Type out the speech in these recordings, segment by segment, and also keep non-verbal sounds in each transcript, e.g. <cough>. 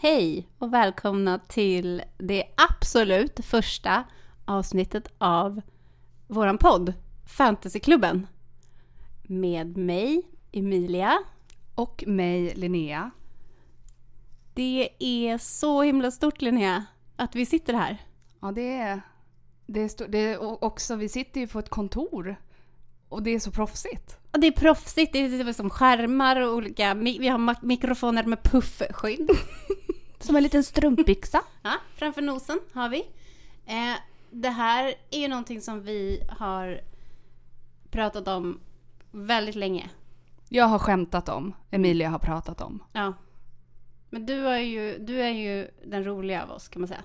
Hej och välkomna till det absolut första avsnittet av våran podd Fantasyklubben. Med mig, Emilia. Och mig, Linnea. Det är så himla stort Linnea, att vi sitter här. Ja, det är... Det är, det är också, vi sitter ju på ett kontor. Och det är så proffsigt. Och det är proffsigt, det är som skärmar och olika, vi har mikrofoner med puffskydd. <laughs> Som en liten strumpbyxa. <laughs> Ja, framför nosen har vi. Eh, det här är ju någonting som vi har pratat om väldigt länge. Jag har skämtat om, Emilia har pratat om. Ja. Men du är ju, du är ju den roliga av oss kan man säga.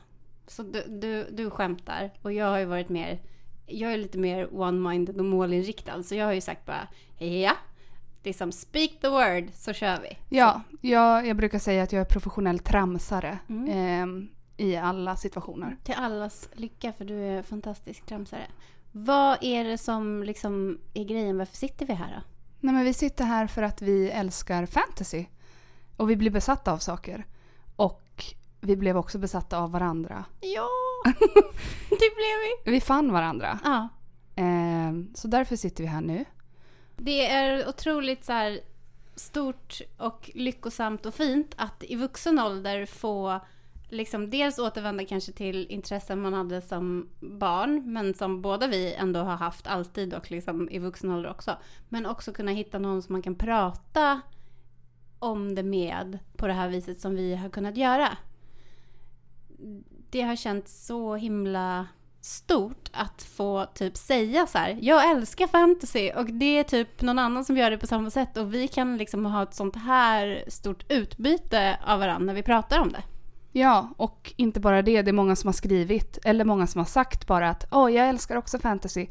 Så du, du, du skämtar och jag har ju varit mer, jag är lite mer one-minded och målinriktad. Så jag har ju sagt bara, ja, liksom speak the word så kör vi. Ja, jag, jag brukar säga att jag är professionell tramsare Mm. ehm, i alla situationer. Till allas lycka för du är fantastisk tramsare. Vad är det som liksom är grejen? Varför sitter vi här då? Nej, men vi sitter här för att vi älskar fantasy. Och vi blir besatta av saker. Och vi blev också besatta av varandra. Ja, <laughs> det blev vi. Vi fann varandra. Ja, Ehm, så därför sitter vi här nu det är otroligt så här stort och lyckosamt och fint att i vuxen ålder få liksom dels återvända kanske till intressen man hade som barn, men som båda vi ändå har haft alltid och liksom i vuxen ålder också. Men också kunna hitta någon som man kan prata om det med på det här viset som vi har kunnat göra. Det har känts så himla stort att få typ säga så här, jag älskar fantasy och det är typ någon annan som gör det på samma sätt och vi kan liksom ha ett sånt här stort utbyte av varandra när vi pratar om det. Ja, och inte bara det. Det är många som har skrivit, eller många som har sagt bara att åh, jag älskar också fantasy.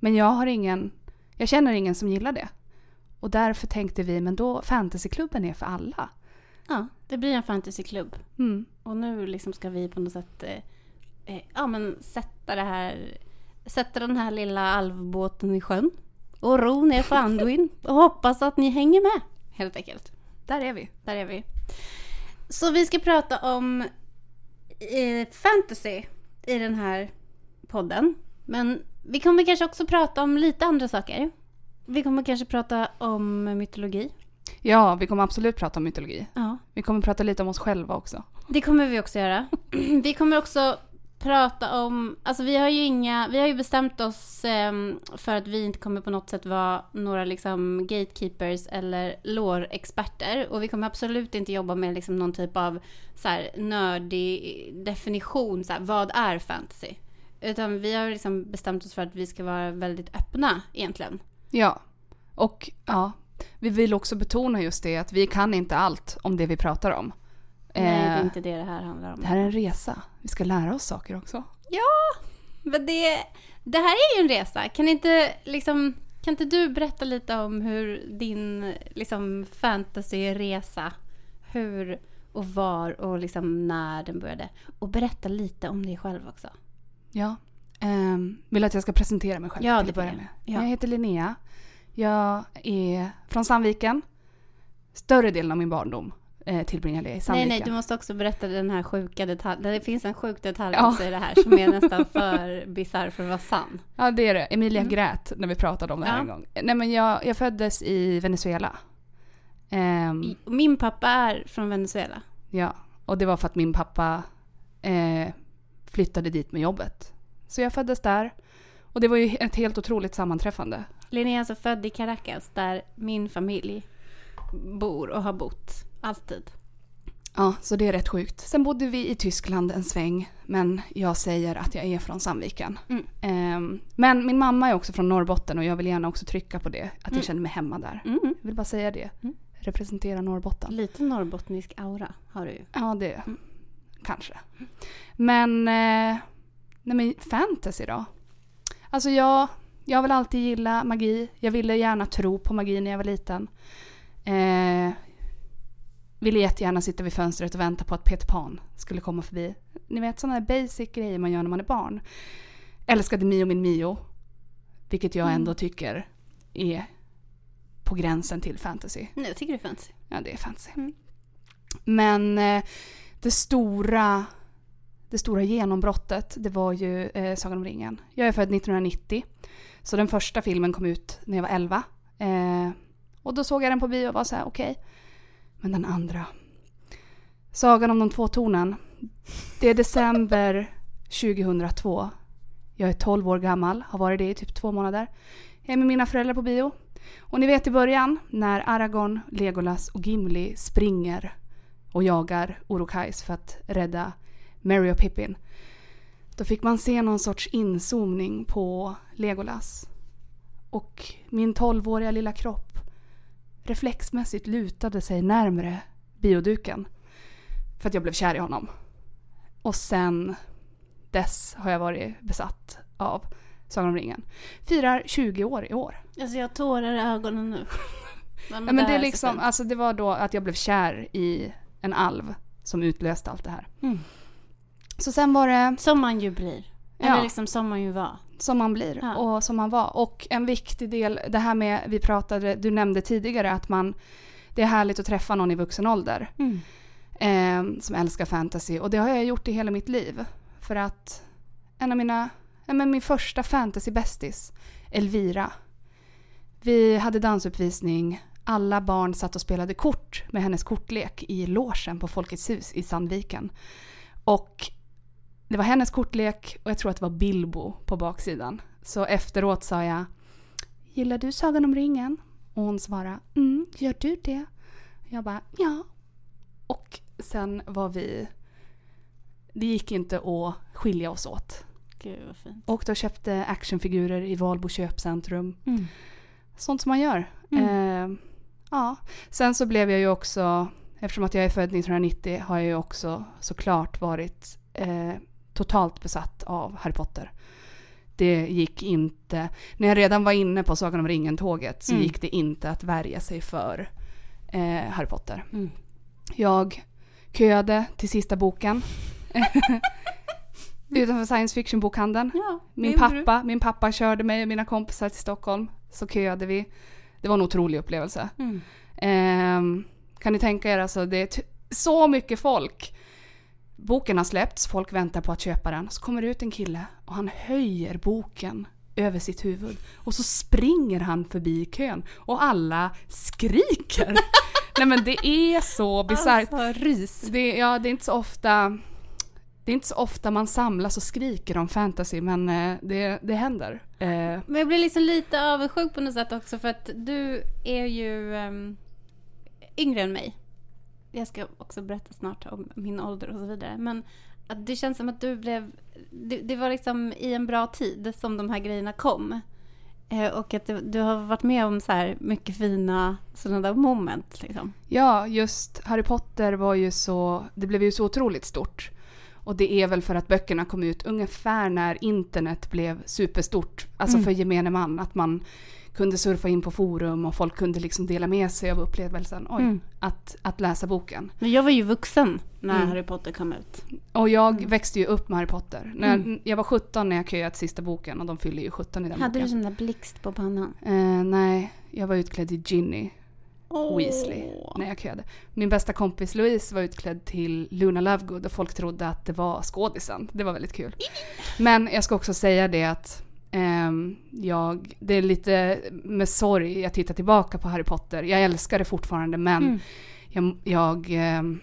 Men jag har ingen, jag känner ingen som gillar det. Och därför tänkte vi, men då fantasyklubben är för alla. Ja, det blir en fantasyklubb. Mm. Och nu liksom ska vi på något sätt eh, ja, men sätta det här, sätta den här lilla alvbåten i sjön och ro ner för Anduin och hoppas att ni hänger med helt enkelt. Där är vi. Där är vi. Så vi ska prata om eh, fantasy i den här podden. Men vi kommer kanske också prata om lite andra saker. Vi kommer kanske prata om mytologi. Ja, vi kommer absolut prata om mytologi. Ja. Vi kommer prata lite om oss själva också. Det kommer vi också göra. <clears throat> Vi kommer också prata om, alltså vi har ju inga, vi har ju bestämt oss eh, för att vi inte kommer på något sätt vara några liksom gatekeepers eller lårexperter. och vi kommer absolut inte jobba med liksom någon typ av så här nördig definition, så här, vad är fantasy? Utan vi har liksom bestämt oss för att vi ska vara väldigt öppna egentligen. Ja, och ja, vi vill också betona just det att vi kan inte allt om det vi pratar om. Nej, det är Eh, inte det det här handlar om. det här är en resa. Vi ska lära oss saker också. Men det, det här är ju en resa. Kan inte, liksom, kan inte du berätta lite om hur din liksom, fantasyresa, hur och var och liksom när den började? Och berätta lite om dig själv också. Ja. Um, vill att jag ska presentera mig själv Ja, till det att börja med? jag. Ja. Jag heter Linnea. Jag är från Sandviken. Större delen av min barndom eh, tillbringade i Nej, Sandviken. nej, du måste också berätta den här sjuka detaljen. Det finns en sjuk detalj Ja. också i det här som är nästan för bisarr för att vara sann. Ja, det är det. Emilia Mm. grät när vi pratade om det här Ja. en gång. Nej, men jag, jag föddes i Venezuela. Ehm, Min pappa är från Venezuela. ja, och det var för att min pappa eh, flyttade dit med jobbet. Så jag föddes där. Och det var ju ett helt otroligt sammanträffande. Linnea är alltså född i Caracas där min familj bor och har bott alltid. Ja, så det är rätt sjukt. Sen bodde vi i Tyskland en sväng, men jag säger att jag är från Sandviken. Mm. Ehm, men min mamma är också från Norrbotten och jag vill gärna också trycka på det, att Mm. jag känner mig hemma där. Mm. Jag vill bara säga det. Mm. Representera Norrbotten. Lite norrbottnisk aura har du ju. Ja, det Mm. kanske. Men, eh, nej men fantasy då? Alltså jag, jag har väl alltid gillat magi. Jag ville gärna tro på magi när jag var liten. Eh, ville jättegärna sitta vid fönstret och vänta på att Peter Pan skulle komma förbi. Ni vet sådana basic grejer man gör när man är barn. Älskade Mio min Mio. Vilket jag Mm. ändå tycker är på gränsen till fantasy. Nu tycker du fancy. Ja, det är fantasy. Mm. Men eh, det stora, det stora genombrottet, det var ju eh, Sagan om ringen. Jag är född 1990, så den första filmen kom ut när jag var 11. Eh, och då såg jag den på bio och var så här, okej. Okay. Men den andra, Sagan om de två tornen, det är december 2002. Jag är 12 år gammal, har varit det i typ två månader. Jag är med mina föräldrar på bio. Och ni vet i början när Aragorn, Legolas och Gimli springer och jagar Urukais för att rädda Mary och Pippin. Då fick man se någon sorts inzoomning på Legolas. Och min 12-åriga lilla kropp reflexmässigt lutade sig närmre bioduken. För att jag blev kär i honom. Och sen dess har jag varit besatt av Sagan om ringen. Firar 20 år i år. Alltså jag har tårar i ögonen nu. <laughs> men, ja, men det, är liksom, alltså det var då att jag blev kär i en alv som utlöste allt det här. Mm. Så sen var det... Som man ju blir. Eller ja, liksom som man ju var. Som man blir ja. och som man var. Och en viktig del, det här med, vi pratade, du nämnde tidigare att man, det är härligt att träffa någon i vuxen ålder. Mm. Eh, som älskar fantasy. Och det har jag gjort i hela mitt liv. För att en av mina, ja, men min första fantasy-bästis, Elvira. Vi hade dansuppvisning alla barn satt och spelade kort med hennes kortlek i låsen på Folkets hus i Sandviken. Och det var hennes kortlek och jag tror att det var Bilbo på baksidan. Så efteråt sa jag Gillar du Sagan om ringen? Och hon svarade Mm, gör du det? Jag bara ja. Och sen var vi Det gick inte att skilja oss åt. Gud vad fint. Och då köpte actionfigurer i Valbo köpcentrum. Mm. Sånt som man gör. Mm. Eh, Ja, sen så blev jag ju också, eftersom att jag är född 1990, har jag ju också såklart varit eh, totalt besatt av Harry Potter. Det gick inte, när jag redan var inne på Sagan om ringen-tåget så mm. gick det inte att värja sig för eh, Harry Potter. Mm. Jag köade till sista boken. <laughs> Utanför science fiction-bokhandeln. Ja, min, pappa, min pappa körde mig och mina kompisar till Stockholm. Så köade vi. Det var en otrolig upplevelse. Mm. Eh, kan ni tänka er alltså, det är så mycket folk. Boken har släppts, folk väntar på att köpa den. Så kommer det ut en kille och han höjer boken över sitt huvud. Och så springer han förbi kön och alla skriker. <laughs> Nej men det är så bisarrt. Alltså, rys. Det, ja, det är inte så ofta det är inte så ofta man samlas och skriker om fantasy men eh, det, det händer. Eh. Men jag blir liksom lite avundsjuk på något sätt också för att du är ju um, yngre än mig. Jag ska också berätta snart om min ålder och så vidare. Men att det känns som att du blev... Det, det var liksom i en bra tid som de här grejerna kom. Eh, och att du, du, har varit med om så här mycket fina sådana där moment. Liksom. Ja, just Harry Potter var ju så... Det blev ju så otroligt stort. Och det är väl för att böckerna kom ut ungefär när internet blev superstort, alltså mm. för gemene man, att man kunde surfa in på forum och folk kunde liksom dela med sig av upplevelsen, oj, mm. att, att läsa boken. Men jag var ju vuxen när mm. Harry Potter kom ut. Och jag mm. växte ju upp med Harry Potter. När, mm. Jag var 17 när jag köade till sista boken och de fyller ju 17 i den Hade boken. du sån där blixt på pannan? Eh, nej, jag var utklädd i Ginny. Oh. Weasley när jag köade. Min bästa kompis Louise var utklädd till Luna Lovegood och folk trodde att det var skådisen. Det var väldigt kul. <laughs> Men jag ska också säga det att jag, det är lite med sorg jag tittar tillbaka på Harry Potter. Jag älskar det fortfarande men mm. jag, jag, um,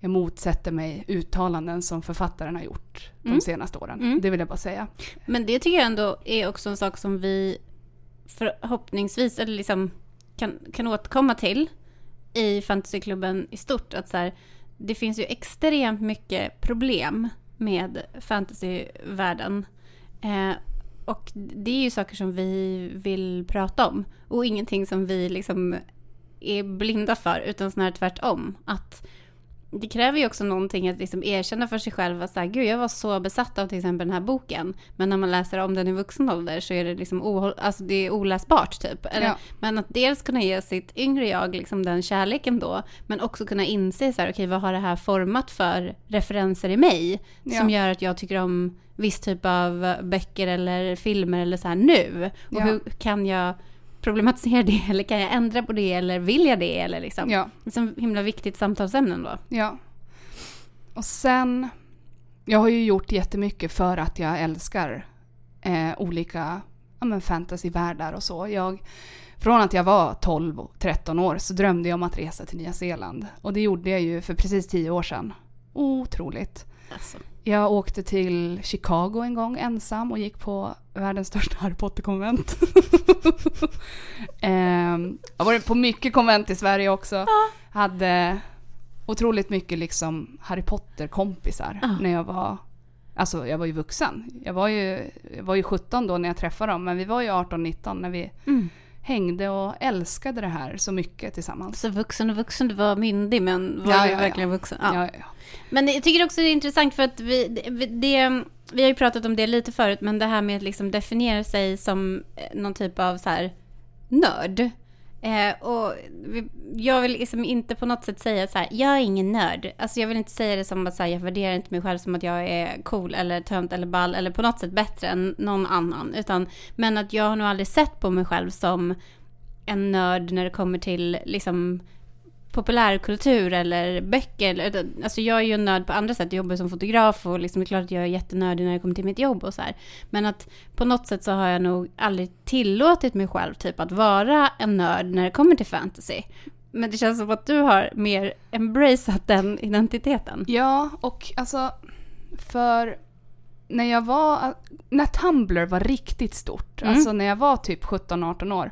jag, motsätter mig uttalanden som författaren har gjort de mm. senaste åren. Mm. Det vill jag bara säga. Men det tycker jag ändå är också en sak som vi förhoppningsvis, eller liksom kan, kan återkomma till i fantasyklubben i stort. Att så här, det finns ju extremt mycket problem med fantasyvärlden. Eh, och det är ju saker som vi vill prata om. Och ingenting som vi liksom är blinda för, utan snarare tvärtom. Att det kräver ju också någonting att liksom erkänna för sig själv att så här, gud jag var så besatt av till exempel den här boken. Men när man läser om den i vuxen ålder så är det liksom ohåll, alltså det är oläsbart typ. Eller, ja. Men att dels kunna ge sitt yngre jag liksom den kärleken då. Men också kunna inse så här, okej okay, vad har det här format för referenser i mig? Ja. Som gör att jag tycker om viss typ av böcker eller filmer eller så här nu. Och ja. hur kan jag problematisera det eller kan jag ändra på det eller vill jag det eller liksom. Ja. Det är himla viktigt samtalsämne då. Ja. och sen, jag har ju gjort jättemycket för att jag älskar eh, olika ja, men fantasyvärldar och så. Jag, från att jag var 12-13 år så drömde jag om att resa till Nya Zeeland. Och det gjorde jag ju för precis 10 år sedan. Otroligt. Alltså. Jag åkte till Chicago en gång ensam och gick på världens största Harry Potter-konvent. <laughs> Ehm, jag har varit på mycket konvent i Sverige också. Hade otroligt mycket liksom Harry Potter-kompisar Ja. när jag var Alltså jag var ju vuxen. Jag var ju, jag var ju 17 då när jag träffade dem men vi var ju 18-19 när vi Mm. Hängde och älskade det här så mycket tillsammans. Så vuxen och vuxen, du var myndig men var Ja, ju ja, verkligen vuxen. Ja. Ja, ja. Men jag tycker också det är intressant för att vi, det, det, vi har ju pratat om det lite förut, men det här med att liksom definiera sig som eh, någon typ av så här nörd. Eh, och jag vill liksom inte på något sätt säga så här, jag är ingen nörd. Alltså jag vill inte säga det som att så här, jag värderar inte mig själv som att jag är cool eller tönt eller ball eller på något sätt bättre än någon annan. Utan, men att jag har nog aldrig sett på mig själv som en nörd när det kommer till liksom populärkultur eller böcker. Eller, alltså jag är ju en nörd på andra sätt. Jag jobbar som fotograf och liksom det är klart att jag är jättenördig när det kommer till mitt jobb och så här. Men att på något sätt så har jag nog aldrig tillåtit mig själv typ att vara en nörd när det kommer till fantasy. Men det känns som att du har mer embraceat den identiteten. Ja, och alltså för när jag var, när Tumblr var riktigt stort, Mm. alltså när jag var typ 17-18 år,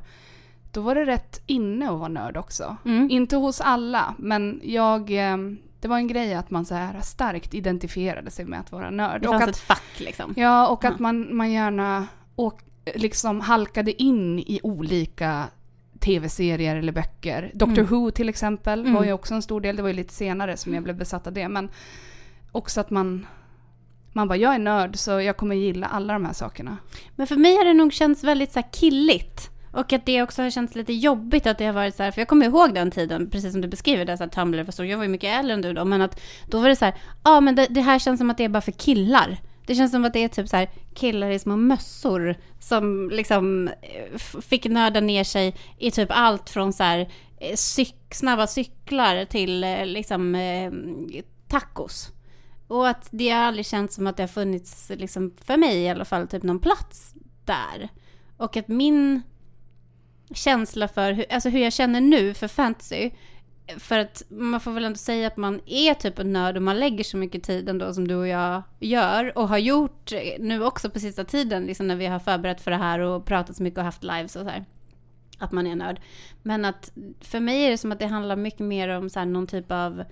då var det rätt inne att vara nörd också. Mm. Inte hos alla, men jag, eh, det var en grej att man så här starkt identifierade sig med att vara nörd. Det och fanns att, ett fack liksom. ja, och Ja. att man, man gärna och, liksom halkade in i olika tv-serier eller böcker. Doctor Mm. Who till exempel Mm. var ju också en stor del, det var ju lite senare som jag blev besatt av det. Men också att man, man bara, jag är nörd så jag kommer gilla alla de här sakerna. Men för mig har det nog känts väldigt så killigt. Och att det också har känts lite jobbigt att det har varit så här, för jag kommer ihåg den tiden, precis som du beskriver det, så här Tumblr var stor, jag var ju mycket äldre än du då, men att då var det så här, ja men det, det här känns som att det är bara för killar. Det känns som att det är typ så här killar i små mössor som liksom eh, fick nörda ner sig i typ allt från så här eh, cyk, snabba cyklar till eh, liksom eh, tacos. Och att det har aldrig känts som att det har funnits, liksom, för mig i alla fall, typ någon plats där. Och att min känsla för hur, alltså hur jag känner nu för fantasy, för att man får väl ändå säga att man är typ en nörd och man lägger så mycket tid ändå som du och jag gör och har gjort nu också på sista tiden, liksom när vi har förberett för det här och pratat så mycket och haft lives och så här. Att man är nörd. Men att för mig är det som att det handlar mycket mer om så här, någon typ av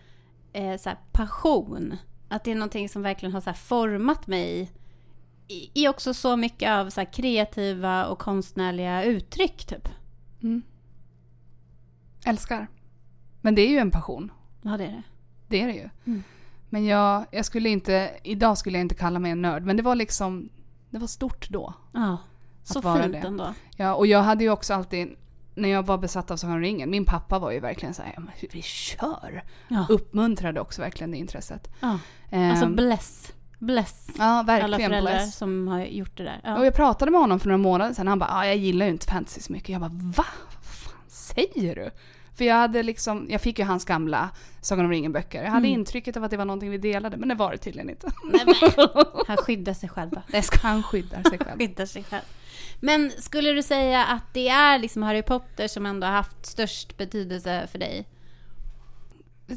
eh, så här, passion. Att det är någonting som verkligen har så här, format mig i, i också så mycket av så här, kreativa och konstnärliga uttryck typ. Mm. Älskar. Men det är ju en passion. Ja, det är det. Det är det ju. Mm. Men jag, jag skulle inte, idag skulle jag inte kalla mig en nörd, men det var liksom, det var stort då. Ja, så fint det. ändå. Ja, och jag hade ju också alltid, när jag var besatt av Sagan om ringen, min pappa var ju verkligen så här, "Ja, men hur vi kör! Ja. Uppmuntrade också verkligen det intresset. Ja. Ehm, Alltså bless. Bless. ja, Alla föräldrar bless. som har gjort det där. Och Ja. jag pratade med honom för några månader sedan, han bara, ah, jag gillar ju inte fantasy så mycket. Jag bara, va? Vad fan säger du? För jag hade liksom, jag fick ju hans gamla Sagan om ringen-böcker. Jag hade Mm. intrycket av att det var någonting vi delade, men det var det tydligen inte. Nej, men, <laughs> han skyddar sig själv. Han skyddar sig själv. skyddar sig själv. Men skulle du säga att det är liksom Harry Potter som ändå har haft störst betydelse för dig?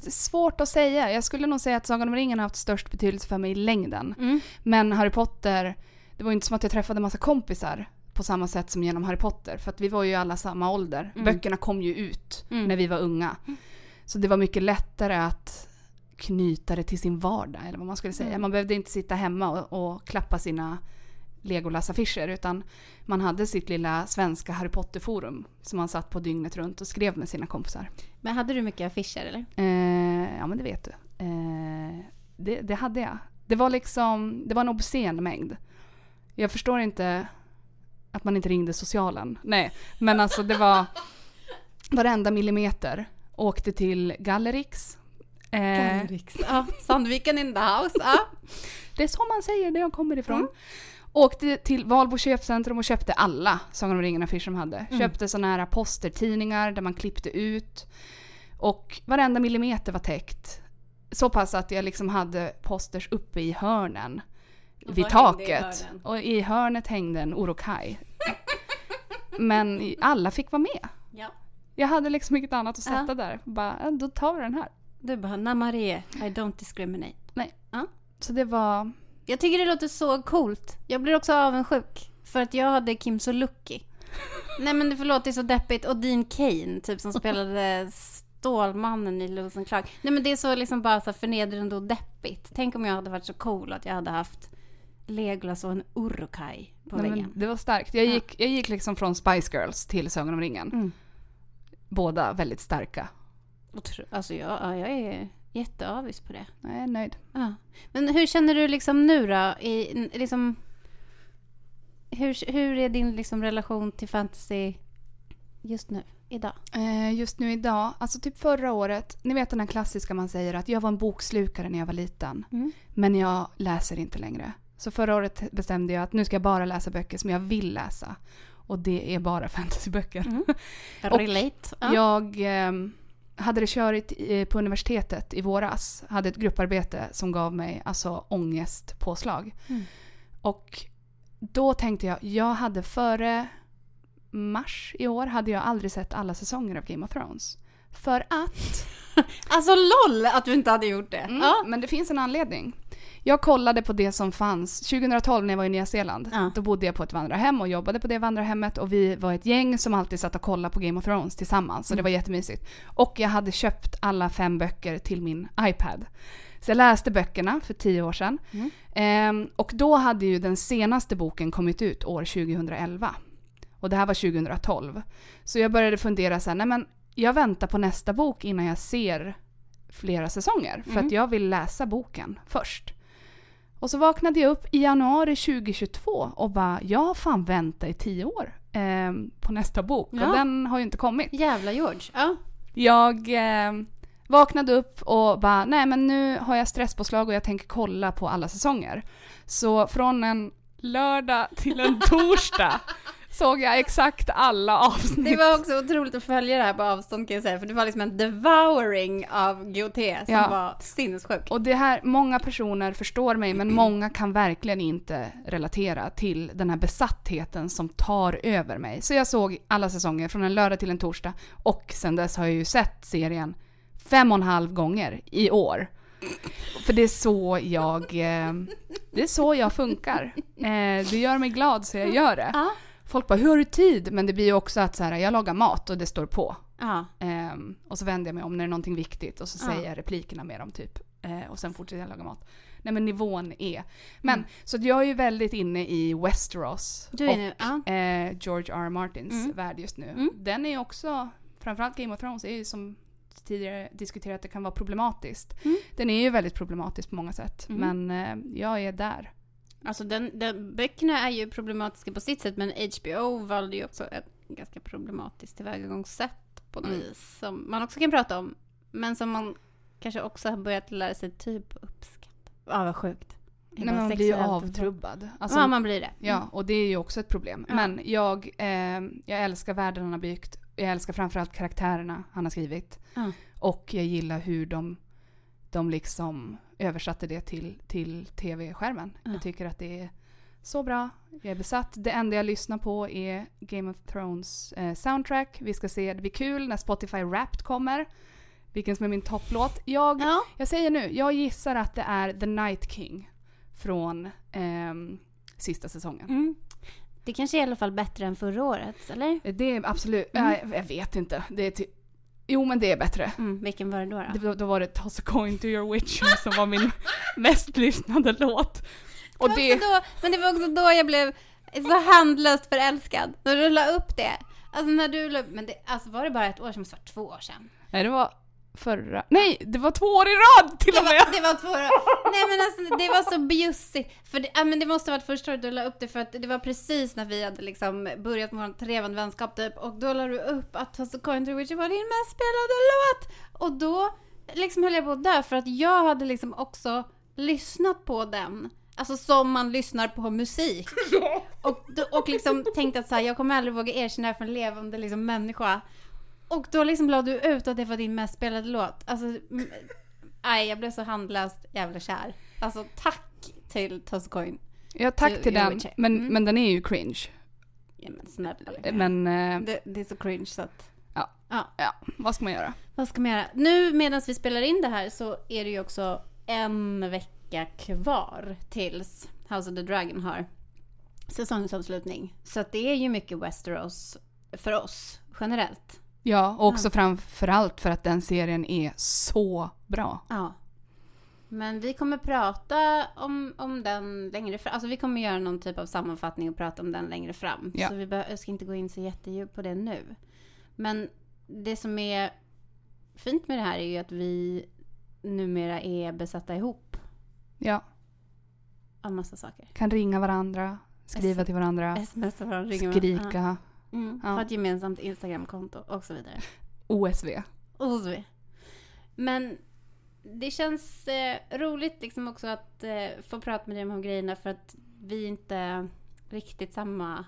Svårt att säga. Jag skulle nog säga att Sagan om ringen har haft störst betydelse för mig i längden. Mm. Men Harry Potter, det var ju inte som att jag träffade massa kompisar på samma sätt som genom Harry Potter. För att vi var ju alla samma ålder. Mm. Böckerna kom ju ut Mm. när vi var unga. Så det var mycket lättare att knyta det till sin vardag, eller vad man skulle säga. Mm. Man behövde inte sitta hemma och, och klappa sina Legolas-affischer utan man hade sitt lilla svenska Harry Potter-forum som man satt på dygnet runt och skrev med sina kompisar. Men hade du mycket affischer eller? Eh, ja men det vet du. Eh, det, det hade jag. Det var liksom, det var en obscen mängd. Jag förstår inte att man inte ringde socialen. Nej, men alltså det var varenda millimeter. Åkte till Gallerix. Eh, Ja, Sandviken in the house. Ja. det är så man säger där jag kommer ifrån. Mm. Åkte till Valbo köpcentrum och köpte alla Sagan om ringen-affischer de hade. Mm. Köpte såna här postertidningar där man klippte ut. Och varenda millimeter var täckt. Så pass att jag liksom hade posters uppe i hörnen. Och vid i taket. hörnen? och i hörnet hängde en Urukai. Men alla fick vara med. Ja. Jag hade liksom inget annat att sätta Ja. där. Bara, "Ja, då tar vi den här. Du bara, Namarie, I don't discriminate. Så det var... Jag tycker det låter så coolt. Jag blir också avundsjuk. För att jag hade Kim Sulocki. <laughs> Nej men det förlåt, det är så deppigt. Och Dean Kane, typ som spelade Stålmannen i Lewis and Clark. Nej men det är så liksom bara så förnedrande och deppigt. Tänk om jag hade varit så cool att jag hade haft Legolas och en Urukai på Nej, väggen. det var starkt. Jag Ja. gick, jag gick liksom från Spice Girls till Sagan om ringen. Mm. Båda väldigt starka. Otro- Alltså jag, ja, jag är jätteavis på det. Jag är nöjd. Ja. Men hur känner du liksom nu då? I, liksom, hur, hur är din liksom relation till fantasy just nu, idag? Eh, just nu idag, alltså typ förra året, ni vet den här klassiska man säger att jag var en bokslukare när jag var liten. Mm. Men jag läser inte längre. Så förra året bestämde jag att nu ska jag bara läsa böcker som jag vill läsa. Och det är bara <laughs> fantasyböcker. Mm. <laughs> Relate. Ja. Jag eh, hade det körigt eh, på universitetet i våras. Hade ett grupparbete som gav mig alltså ångestpåslag. Mm. Och då tänkte jag, jag hade före mars i år hade jag aldrig sett alla säsonger av Game of Thrones. För att <laughs> Alltså LOL att du inte hade gjort det. Mm, Ja. Men det finns en anledning. Jag kollade på det som fanns 2012 när jag var i Nya Zeeland. Ja. Då bodde jag på ett vandrarhem och jobbade på det vandrarhemmet och vi var ett gäng som alltid satt och kollade på Game of Thrones tillsammans. Så det var jättemysigt. Och jag hade köpt alla fem böcker till min iPad. Så jag läste böckerna för tio år sedan. Mm. Ehm, och då hade ju den senaste boken kommit ut år 2011. Och det här var 2012. Så jag började fundera så här, nej men jag väntar på nästa bok innan jag ser flera säsonger. För Mm. att jag vill läsa boken först. Och så vaknade jag upp i januari 2022 och bara, jag har fan väntat i tio år eh, på nästa bok. Ja. Och den har ju inte kommit. Jävla George. Ja. Jag eh, vaknade upp och bara, nej men nu har jag stresspåslag och jag tänker kolla på alla säsonger. Så från en lördag till en <laughs> torsdag såg jag exakt alla avsnitt. Det var också otroligt att följa det här på avstånd kan jag säga. För det var liksom en devouring av GOT som Ja. var sinnessjuk. Och det här, många personer förstår mig men många kan verkligen inte relatera till den här besattheten som tar över mig. Så jag såg alla säsonger från en lördag till en torsdag och sen dess har jag ju sett serien fem och en halv gånger i år. För det är så jag, eh, det är så jag funkar. Eh, det gör mig glad så jag gör det. Folk bara, hur har du tid? Men det blir ju också att så här, jag lagar mat och det står på. Ja. Ehm, och så vänder jag mig om när det är någonting viktigt och så Ja. säger jag replikerna med dem typ. Eh, och sen fortsätter jag laga mat. Nej men nivån är. Men Mm. så jag är ju väldigt inne i Westeros och nu, ja. eh, George R. R. Martins Mm. värld just nu. Mm. Den är ju också, framförallt Game of Thrones är ju som tidigare diskuterat det kan vara problematiskt. Mm. Den är ju väldigt problematisk på många sätt. Mm. Men eh, jag är där. Alltså den, den, böckerna är ju problematiska på sitt sätt men HBO valde ju också ett ganska problematiskt tillvägagångssätt på något Mm. vis. Som man också kan prata om. Men som man kanske också har börjat lära sig typ uppskatta. Ja, vad sjukt. Det är Nej, man blir ju avtrubbad. Alltså, ja, man blir det. Ja, och det är ju också ett problem. Ja. Men jag, eh, jag älskar världen han har byggt. Jag älskar framförallt karaktärerna han har skrivit. Ja. Och jag gillar hur de, de liksom översatte det till, till tv-skärmen. Ja. Jag tycker att det är så bra. Jag är besatt. Det enda jag lyssnar på är Game of Thrones eh, soundtrack. Vi ska se, det blir kul när Spotify Wrapped kommer. Vilken som är min topplåt. Jag, Ja. jag säger nu, jag gissar att det är The Night King från ehm, sista säsongen. Mm. Det kanske är i alla fall bättre än förra året, eller? Det är absolut, Mm. nej, jag vet inte. Det är jo men det är bättre. Mm. Vilken var det då? då? Det, då var det Toss a coin to your witcher som var min <laughs> mest lyssnade låt. Och det, då, men det var också då jag blev så handlöst förälskad. När du la upp det. Alltså när du la upp, men det, alltså var det bara ett år sedan? Det var två år sedan. nej det var förra, nej det var två år i rad till Det och med! var, det var två år. Nej men alltså det var så bjussigt. För det, ja, men det måste ha varit första året du la upp det för att det var precis när vi hade liksom börjat med vår trevande vänskap typ. Och då la du upp att Toss a coin to witcher var din mest spelade låt. Och då liksom höll jag på att dö för att jag hade liksom också lyssnat på den. Alltså som man lyssnar på musik. <laughs> Och, och liksom tänkte att så här, jag kommer aldrig våga erkänna det här för en levande liksom, människa. Och då liksom la du ut att det var din mest spelade låt. Alltså, Nej, jag blev så handlöst jävla kär. Alltså tack till Toscoin. Ja, tack till till den. Men, Mm. men den är ju cringe. Ja men snälla. liksom. Men eh, Det, det är så cringe så att... Ja. ja. ja, vad ska man göra? Vad ska man göra? Nu medan vi spelar in det här så är det ju också en vecka kvar tills House of the Dragon har säsongsavslutning. Så det är ju mycket Westeros för oss generellt. Ja, och också framförallt för att den serien är så bra. Ja. Men vi kommer prata om, om den längre fram. Alltså vi kommer göra någon typ av sammanfattning och prata om den längre fram. Ja. Så vi bör, ska inte gå in så jättedjupt på det nu. Men det som är fint med det här är ju att vi numera är besatta ihop Ja, av massa saker. kan ringa varandra, skriva S- till varandra, Sms och varandra, ringa varandra. Mm, Ja. Ha ett gemensamt Instagramkonto och så vidare. OSV. Vidare. Men det känns eh, roligt liksom också att eh, få prata med dig om de här grejerna för att vi är inte riktigt samma,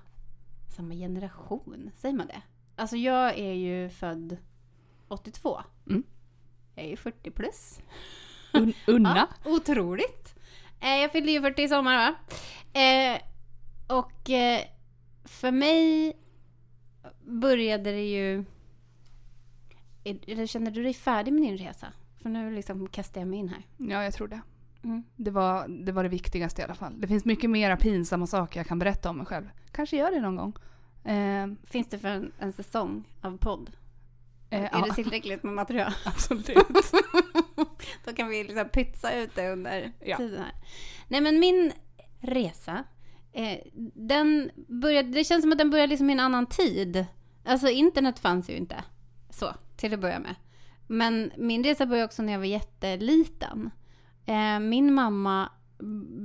samma generation. Säger man det? Alltså jag är ju född 82. Mm. Jag är ju 40 plus. Un- unna. <laughs> Ja, otroligt. Eh, jag fyllde ju 40 i sommar va? Eh, och eh, för mig började det ju... Eller känner du dig färdig med din resa? För nu liksom kastar jag mig in här. Ja, jag tror det. Mm. Det var, det var det viktigaste i alla fall. Det finns mycket mera pinsamma saker jag kan berätta om mig själv. Kanske gör det någon gång. Eh, Finns det för en, en säsong av podd? eh, är ja, det tillräckligt med material? <laughs> absolut. <laughs> Då kan vi liksom pytsa ut det under Ja. tiden här. Nej men min resa, eh, den började, det känns som att den började liksom i en annan tid. Alltså internet fanns ju inte så, till att börja med. Men min resa började också när jag var jätteliten. Eh, min mamma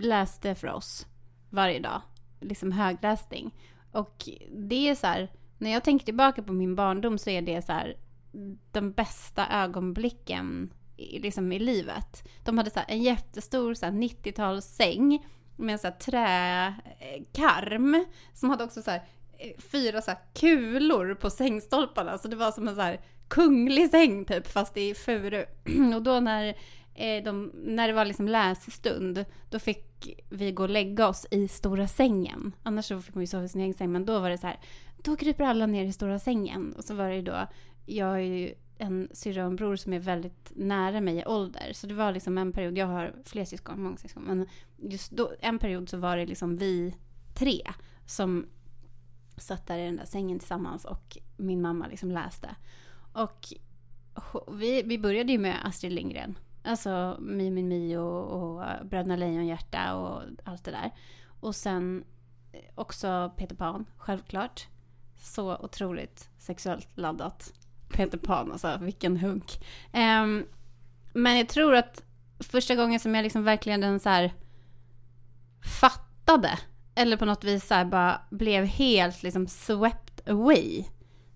läste för oss varje dag, liksom högläsning. Och det är så här, när jag tänker tillbaka på min barndom så är det så här de bästa ögonblicken i, liksom i livet. De hade så här en jättestor 90-talssäng med en så här träkarm som hade också så här eh, fyra så här kulor på sängstolparna. Så det var som en så här kunglig säng typ fast i furu. <clears throat> Och då när, eh, de, när det var liksom lässtund då fick vi gå och lägga oss i stora sängen. Annars så fick man ju sova i sin egen säng men då var det så här då kryper alla ner i stora sängen. Och så var det ju då, jag är ju en syrra och en bror som är väldigt nära mig i ålder. Så det var liksom en period, jag har fler syskon, många syskon. Men just då, en period så var det liksom vi tre som satt där i den där sängen tillsammans och min mamma liksom läste. Och vi, vi började ju med Astrid Lindgren. Alltså Mi Min Mi och, och Bröderna Lejonhjärta och allt det där. Och sen också Peter Pan, självklart. Så otroligt sexuellt laddat. Peter Pan, alltså vilken hunk. Um, men jag tror att första gången som jag liksom verkligen den så här fattade, eller på något vis så här bara blev helt liksom swept away.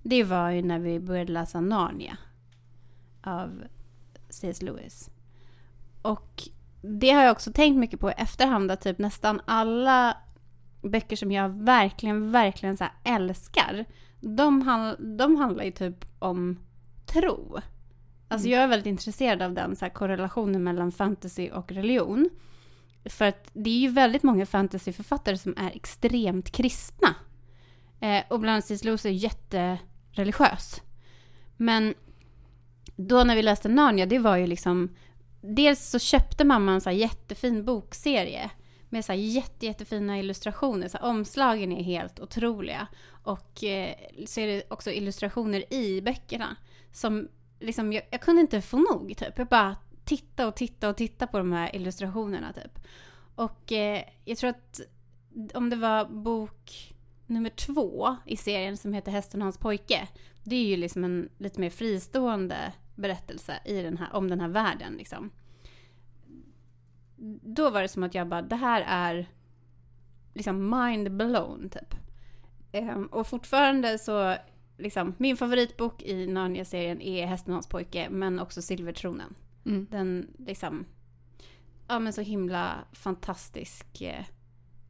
Det var ju när vi började läsa Narnia av C.S. Lewis. Och det har jag också tänkt mycket på i efterhand, att typ nästan alla böcker som jag verkligen, verkligen så här älskar, de, handl- de handlar ju typ om tro. Alltså jag är väldigt intresserad av den så här korrelationen mellan fantasy och religion. För att det är ju väldigt många fantasyförfattare som är extremt kristna. Eh, och bland annat C.S. Lewis är jättereligiös. Men då när vi läste Narnia, det var ju liksom... Dels så köpte mamma en så jättefin bokserie med så här jätte, jättefina illustrationer. Så här, omslagen är helt otroliga. Och eh, så är det också illustrationer i böckerna. Som liksom, jag, jag kunde inte få nog typ. Jag bara titta och titta och titta på de här illustrationerna typ. Och eh, jag tror att om det var bok nummer två i serien som heter Hästen och hans pojke. Det är ju liksom en lite mer fristående berättelse i den här, om den här världen liksom. Då var det som att jag bara, det här är liksom mind blown typ. Ehm, och fortfarande så, liksom, min favoritbok i Narnia-serien är Hästen och hans pojke, men också Silvertronen. Mm. Den liksom, ja men så himla fantastisk eh,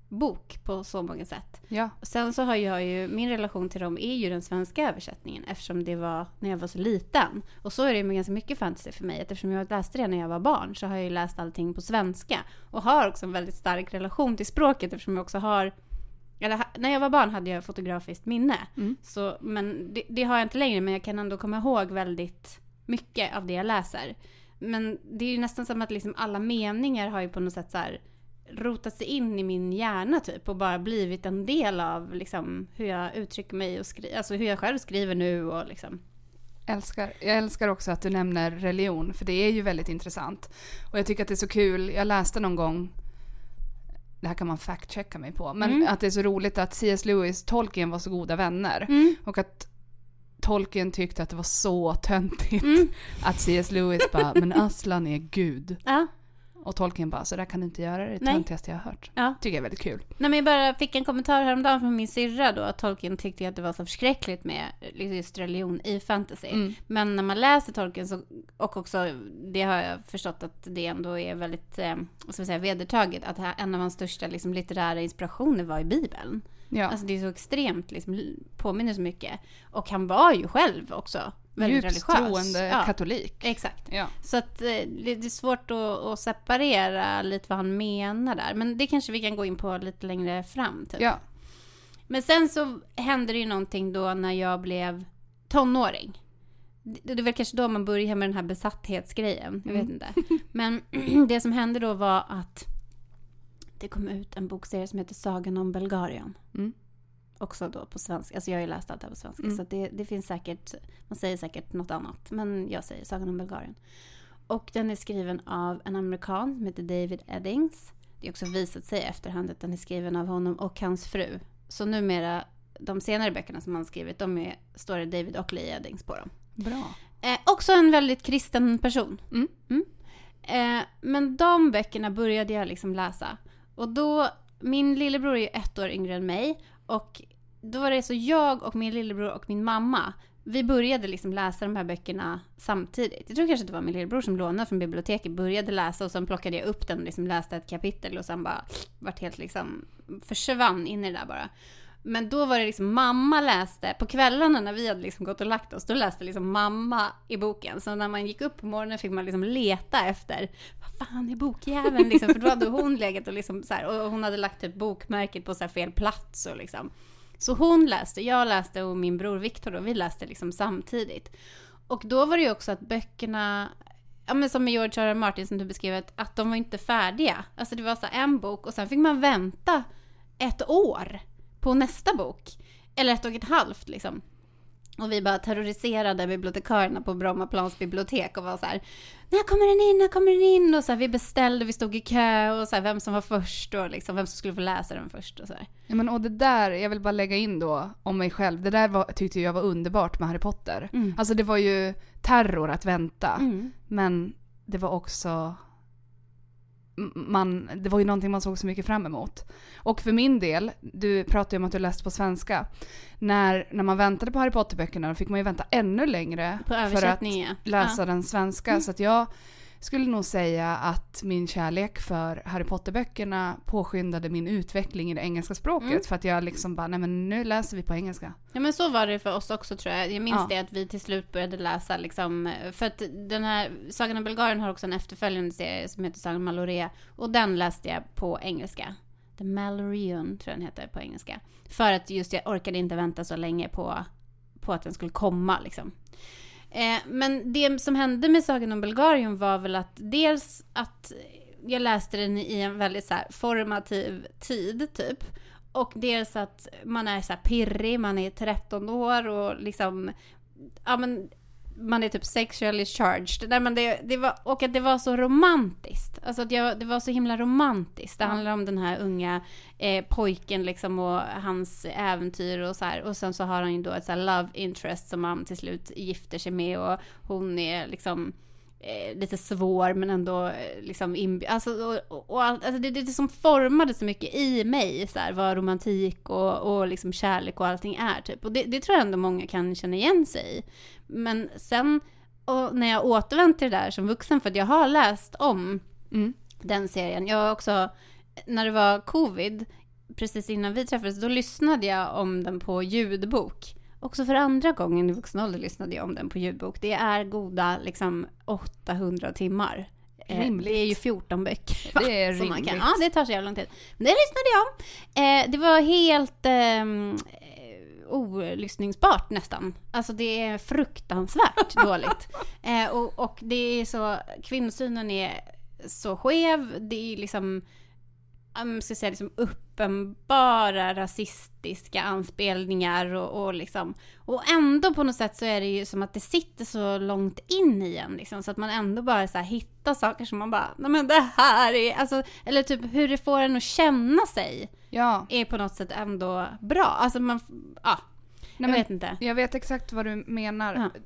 bok på så många sätt. Ja. Sen så har jag ju, min relation till dem är ju den svenska översättningen eftersom det var när jag var så liten. Och så är det med ganska mycket fantasy för mig. Eftersom jag läste det när jag var barn så har jag ju läst allting på svenska. Och har också en väldigt stark relation till språket eftersom jag också har eller, när jag var barn hade jag fotografiskt minne. Mm. Så, men det, det har jag inte längre men jag kan ändå komma ihåg väldigt mycket av det jag läser. Men det är ju nästan som att liksom alla meningar har ju på något sätt så här rotat sig in i min hjärna typ och bara blivit en del av liksom hur jag uttrycker mig och skriver, alltså hur jag själv skriver nu och liksom. Älskar, jag älskar också att du nämner religion, för det är ju väldigt intressant. Och jag tycker att det är så kul, jag läste någon gång, det här kan man fact-checka mig på, men Mm. att det är så roligt att C.S. Lewis, Tolkien var så goda vänner. Mm. Och att Tolkien tyckte att det var så töntigt Mm. <laughs> att C.S. Lewis bara, men Aslan är gud. Ja, Och Tolkien bara, så där kan du inte göra det, det Nej. töntigaste jag har hört. ja. Tycker jag är väldigt kul. Nej, men jag bara fick en kommentar häromdagen från min syrra då att Tolkien tyckte att det var så förskräckligt med just religion i fantasy. Mm. Men när man läser Tolkien så, och också, det har jag förstått att det ändå är väldigt, eh, vad ska säga, vedertaget, att här- en av hans största liksom, litterära inspirationer var i Bibeln. Ja, Alltså det är så extremt, liksom, påminner så mycket. Och han var ju själv också väldigt djupt religiös. troende Ja, katolik. exakt. Ja. Så att eh, det är svårt att, att separera lite vad han menar där. Men det kanske vi kan gå in på lite längre fram. Typ. ja. Men sen så hände det ju någonting då när jag blev tonåring. Det, det väl kanske då man börjar med den här besatthetsgrejen. Jag vet Mm. inte. Men <clears throat> det som hände då var att det kom ut en bokserie som heter Sagan om Belgarion. Mm. Också då på svenska. Alltså jag har ju läst allt det här på svenska. Mm. Så det, det finns säkert, man säger säkert något annat. Men jag säger Sagan om Belgarion. Och den är skriven av en amerikan som heter David Eddings. Det har också visat sig i efterhand att den är skriven av honom och hans fru. Så numera, de senare böckerna som han skrivit, de är, står det David och Lee Eddings på dem. Bra. Eh, också en väldigt kristen person. Mm. Eh, men de böckerna började jag liksom läsa. Och då, min lillebror är ju ett år yngre än mig. Och då var det så jag och min lillebror och min mamma, vi började liksom läsa de här böckerna samtidigt. Jag tror kanske det var min lillebror som lånade från biblioteket, började läsa och sen plockade jag upp den och liksom läste ett kapitel och sen bara vart helt liksom, försvann in i det där bara. Men då var det liksom mamma läste, på kvällarna när vi hade liksom gått och lagt oss, då läste liksom mamma i boken. Så när man gick upp på morgonen fick man liksom leta efter, vad fan är bokjäveln liksom? För då hade hon legat och liksom så här, och hon hade lagt typ bokmärket på så här fel plats och liksom. Så hon läste, jag läste och min bror Viktor då, vi läste liksom samtidigt. Och då var det ju också att böckerna, ja men som med George R. R. Martin som du beskrev, att- att de var inte färdiga. Alltså det var så här en bok och sen fick man vänta ett år på nästa bok. Eller ett och ett halvt liksom. Och vi bara terroriserade bibliotekarierna på Brommaplans bibliotek och var så här, när kommer den in, när kommer den in? Och så här, vi beställde, vi stod i kö och så här, vem som var först och liksom, vem som skulle få läsa den först och så här. Ja, men och det där, jag vill bara lägga in då om mig själv. Det där var, tyckte jag var underbart med Harry Potter. Mm. Alltså det var ju terror att vänta. Mm. Men det var också... Man, det var ju någonting man såg så mycket fram emot. Och för min del, du pratade ju om att du läste på svenska. När, när man väntade på Harry Potter-böckerna då fick man ju vänta ännu längre för att översättningen, ja. läsa den svenska. Mm. Så att jag skulle nog säga att min kärlek för Harry Potter-böckerna påskyndade min utveckling i det engelska språket. Mm. För att jag liksom bara, nej men nu läser vi på engelska. Ja men så var det för oss också tror jag. Jag minns Ja. det att vi till slut började läsa liksom, för att den här Sagan om Bulgarien har också en efterföljande serie som heter Sagan om Mallorea. Och den läste jag på engelska. The Malloreon tror jag den heter på engelska. För att just jag orkade inte vänta så länge på, på att den skulle komma liksom. Eh, men det som hände med Sagan om Bulgarien var väl att dels att jag läste den i en väldigt så här formativ tid typ. Och dels att man är så här pirrig, man är 13 år och liksom, ja men man är typ sexually charged. Nej, men det, det var, och att det var så romantiskt. Alltså att jag, det var så himla romantiskt. Det Ja. handlar om den här unga eh, pojken liksom och hans äventyr och så här. Och sen så har han ju då ett så här love interest som han till slut gifter sig med och hon är liksom eh, lite svår men ändå eh, liksom inb- alltså, och, och allt, alltså det, det, det som formade så mycket i mig så här, vad romantik och, och liksom kärlek och allting är typ. Och det, det tror jag ändå många kan känna igen sig i. Men sen och när jag återvänt till det där som vuxen för att jag har läst om Mm. den serien. Jag har också, när det var covid, precis innan vi träffades, då lyssnade jag om den på ljudbok. Också för andra gången i vuxen ålder lyssnade jag om den på ljudbok. Det är goda liksom 800 timmar. Eh, Rimligt. Det är ju 14 böcker. <laughs> Det är som man kan. rimligt. Ja, det tar så jävla lång tid. Men det lyssnade jag om. Eh, det var helt ehm, eh, olyssningsbart nästan. Alltså det är fruktansvärt <laughs> dåligt. Eh, och, och det är så, kvinnosynen är så skev. Det är liksom, ska säga liksom uppenbara rasistiska anspelningar och, och liksom, och ändå på något sätt så är det ju som att det sitter så långt in i en liksom, så att man ändå bara så här hittar saker som man bara, nej men det här är, alltså, eller typ hur det får en att känna sig Ja, är på något sätt ändå bra. Alltså man, ja, nej, jag vet inte. jag vet exakt vad du menar. Ja.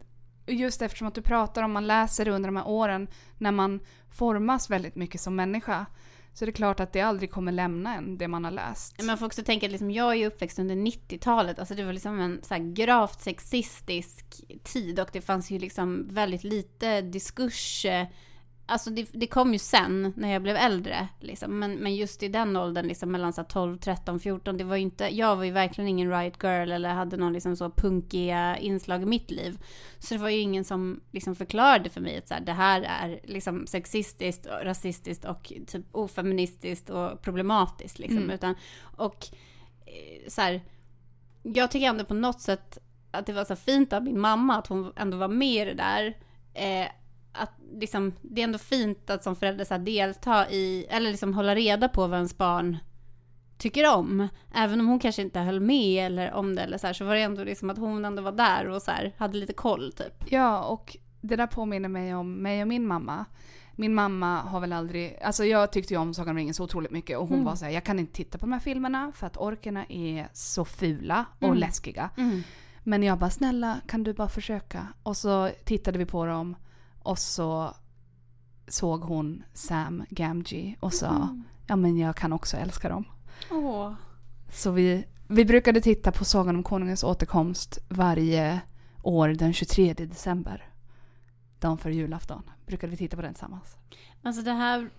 Just eftersom att du pratar om man läser under de här åren när man formas väldigt mycket som människa. Så det är klart att det aldrig kommer lämna en, det man har läst. Man får också tänka att liksom, jag är uppväxt under 90-talet. Alltså det var liksom en så här gravt sexistisk tid och det fanns ju liksom väldigt lite diskurs. Alltså det, det kom ju sen när jag blev äldre. Liksom. Men, men just i den åldern, liksom mellan så här 12, 13, 14. Det var inte, jag var ju verkligen ingen riot girl eller hade någon liksom så punkiga inslag i mitt liv. Så det var ju ingen som liksom förklarade för mig att så här, det här är liksom sexistiskt, och rasistiskt och typ ofeministiskt och problematiskt. Liksom. Mm. Utan, och eh, så här, jag tycker ändå på något sätt att det var så fint av min mamma att hon ändå var med i det där. Eh, att liksom, det är ändå fint att som förälder så delta i, eller liksom hålla reda på vad ens barn tycker om. Även om hon kanske inte höll med eller om det eller så här, så var det ändå liksom att hon ändå var där och så här, hade lite koll typ. Ja, och det där påminner mig om mig och min mamma. Min mamma har väl aldrig, alltså jag tyckte ju om Sagan om ringen så otroligt mycket och hon Mm. var så här, jag kan inte titta på de här filmerna för att orkerna är så fula och Mm. läskiga. Men jag bara, snälla kan du bara försöka? Och så tittade vi på dem och så såg hon Sam Gamgee och sa, Mm. ja men jag kan också älska dem. Åh. Så vi, vi brukade titta på Sagan om konungens återkomst varje år den 23 december. Dagen före julafton. Brukade vi titta på den tillsammans. Alltså det här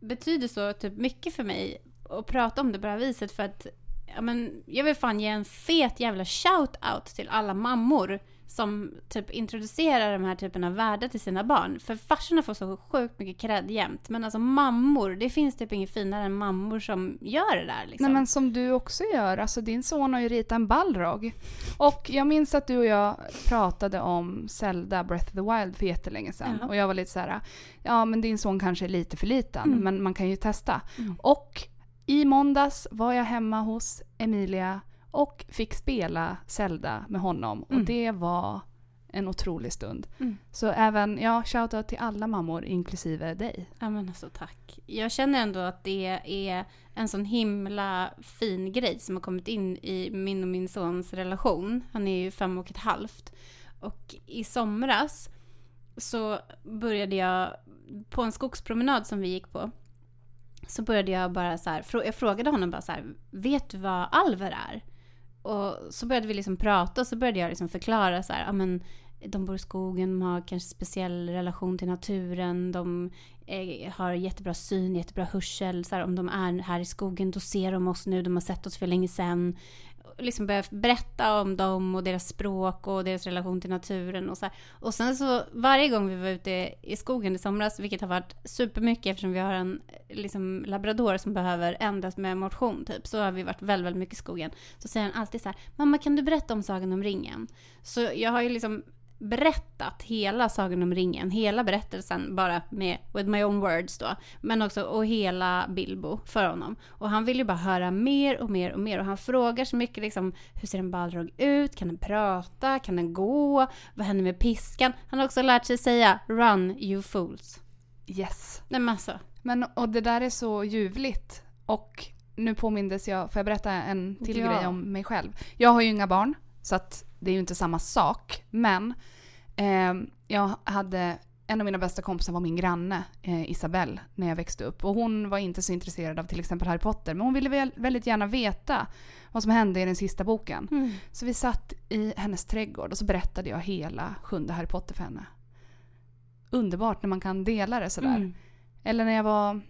betyder så typ mycket för mig att prata om det på det här viset för att ja, men, jag vill fan ge en fet jävla shout-out till alla mammor som typ introducerar de här typen av värden till sina barn. För farsorna får så sjukt mycket cred jämt. Men alltså mammor, det finns typ inget finare än mammor som gör det där liksom. Nej men som du också gör, alltså din son har ju ritat en balrog. Och jag minns att du och jag pratade om Zelda Breath of the Wild för jättelänge sedan. Ja. Och jag var lite så här, ja men din son kanske är lite för liten, Mm. men man kan ju testa. Mm. Och i måndags var jag hemma hos Emilia och fick spela Zelda med honom. Och Mm. det var en otrolig stund. Mm. Så även, ja, shoutout till alla mammor, inklusive dig. Ja men alltså tack. Jag känner ändå att det är en sån himla fin grej som har kommit in i min och min sons relation. Han är ju fem och ett halvt. Och i somras så började jag, på en skogspromenad som vi gick på, så började jag bara så här, jag frågade honom bara så här, vet du vad alver är? Och så började vi liksom prata och så började jag liksom förklara så här, ja men de bor i skogen, de har kanske speciell relation till naturen, de är, har jättebra syn, jättebra hörsel. Så här, om de är här i skogen då ser de oss nu, de har sett oss för länge sedan. Liksom börja berätta om dem och deras språk och deras relation till naturen och så här. Och sen så varje gång vi var ute i skogen i somras, vilket har varit supermycket eftersom vi har en liksom, labrador som behöver ändras med motion typ, så har vi varit väldigt, väldigt mycket i skogen. Så säger han alltid så här, mamma kan du berätta om Sagan om ringen? Så jag har ju liksom berättat hela Sagan om ringen, hela berättelsen bara med with my own words då. Men också och hela Bilbo för honom. Och han vill ju bara höra mer och mer och mer och han frågar så mycket liksom hur ser en balrog ut? Kan den prata? Kan den gå? Vad händer med piskan? Han har också lärt sig säga run you fools. Yes. Nej men alltså. Men och det där är så ljuvligt. Och nu påmindes jag, får jag berätta en till Ja. grej om mig själv? Jag har ju inga barn, så att det är ju inte samma sak. Men eh, jag hade, en av mina bästa kompisar var min granne eh, Isabelle när jag växte upp. Och hon var inte så intresserad av till exempel Harry Potter. Men hon ville väl, väldigt gärna veta vad som hände i den sista boken. Mm. Så vi satt i hennes trädgård och så berättade jag hela sjunde Harry Potter för henne. Underbart när man kan dela det sådär. Mm. Eller när jag var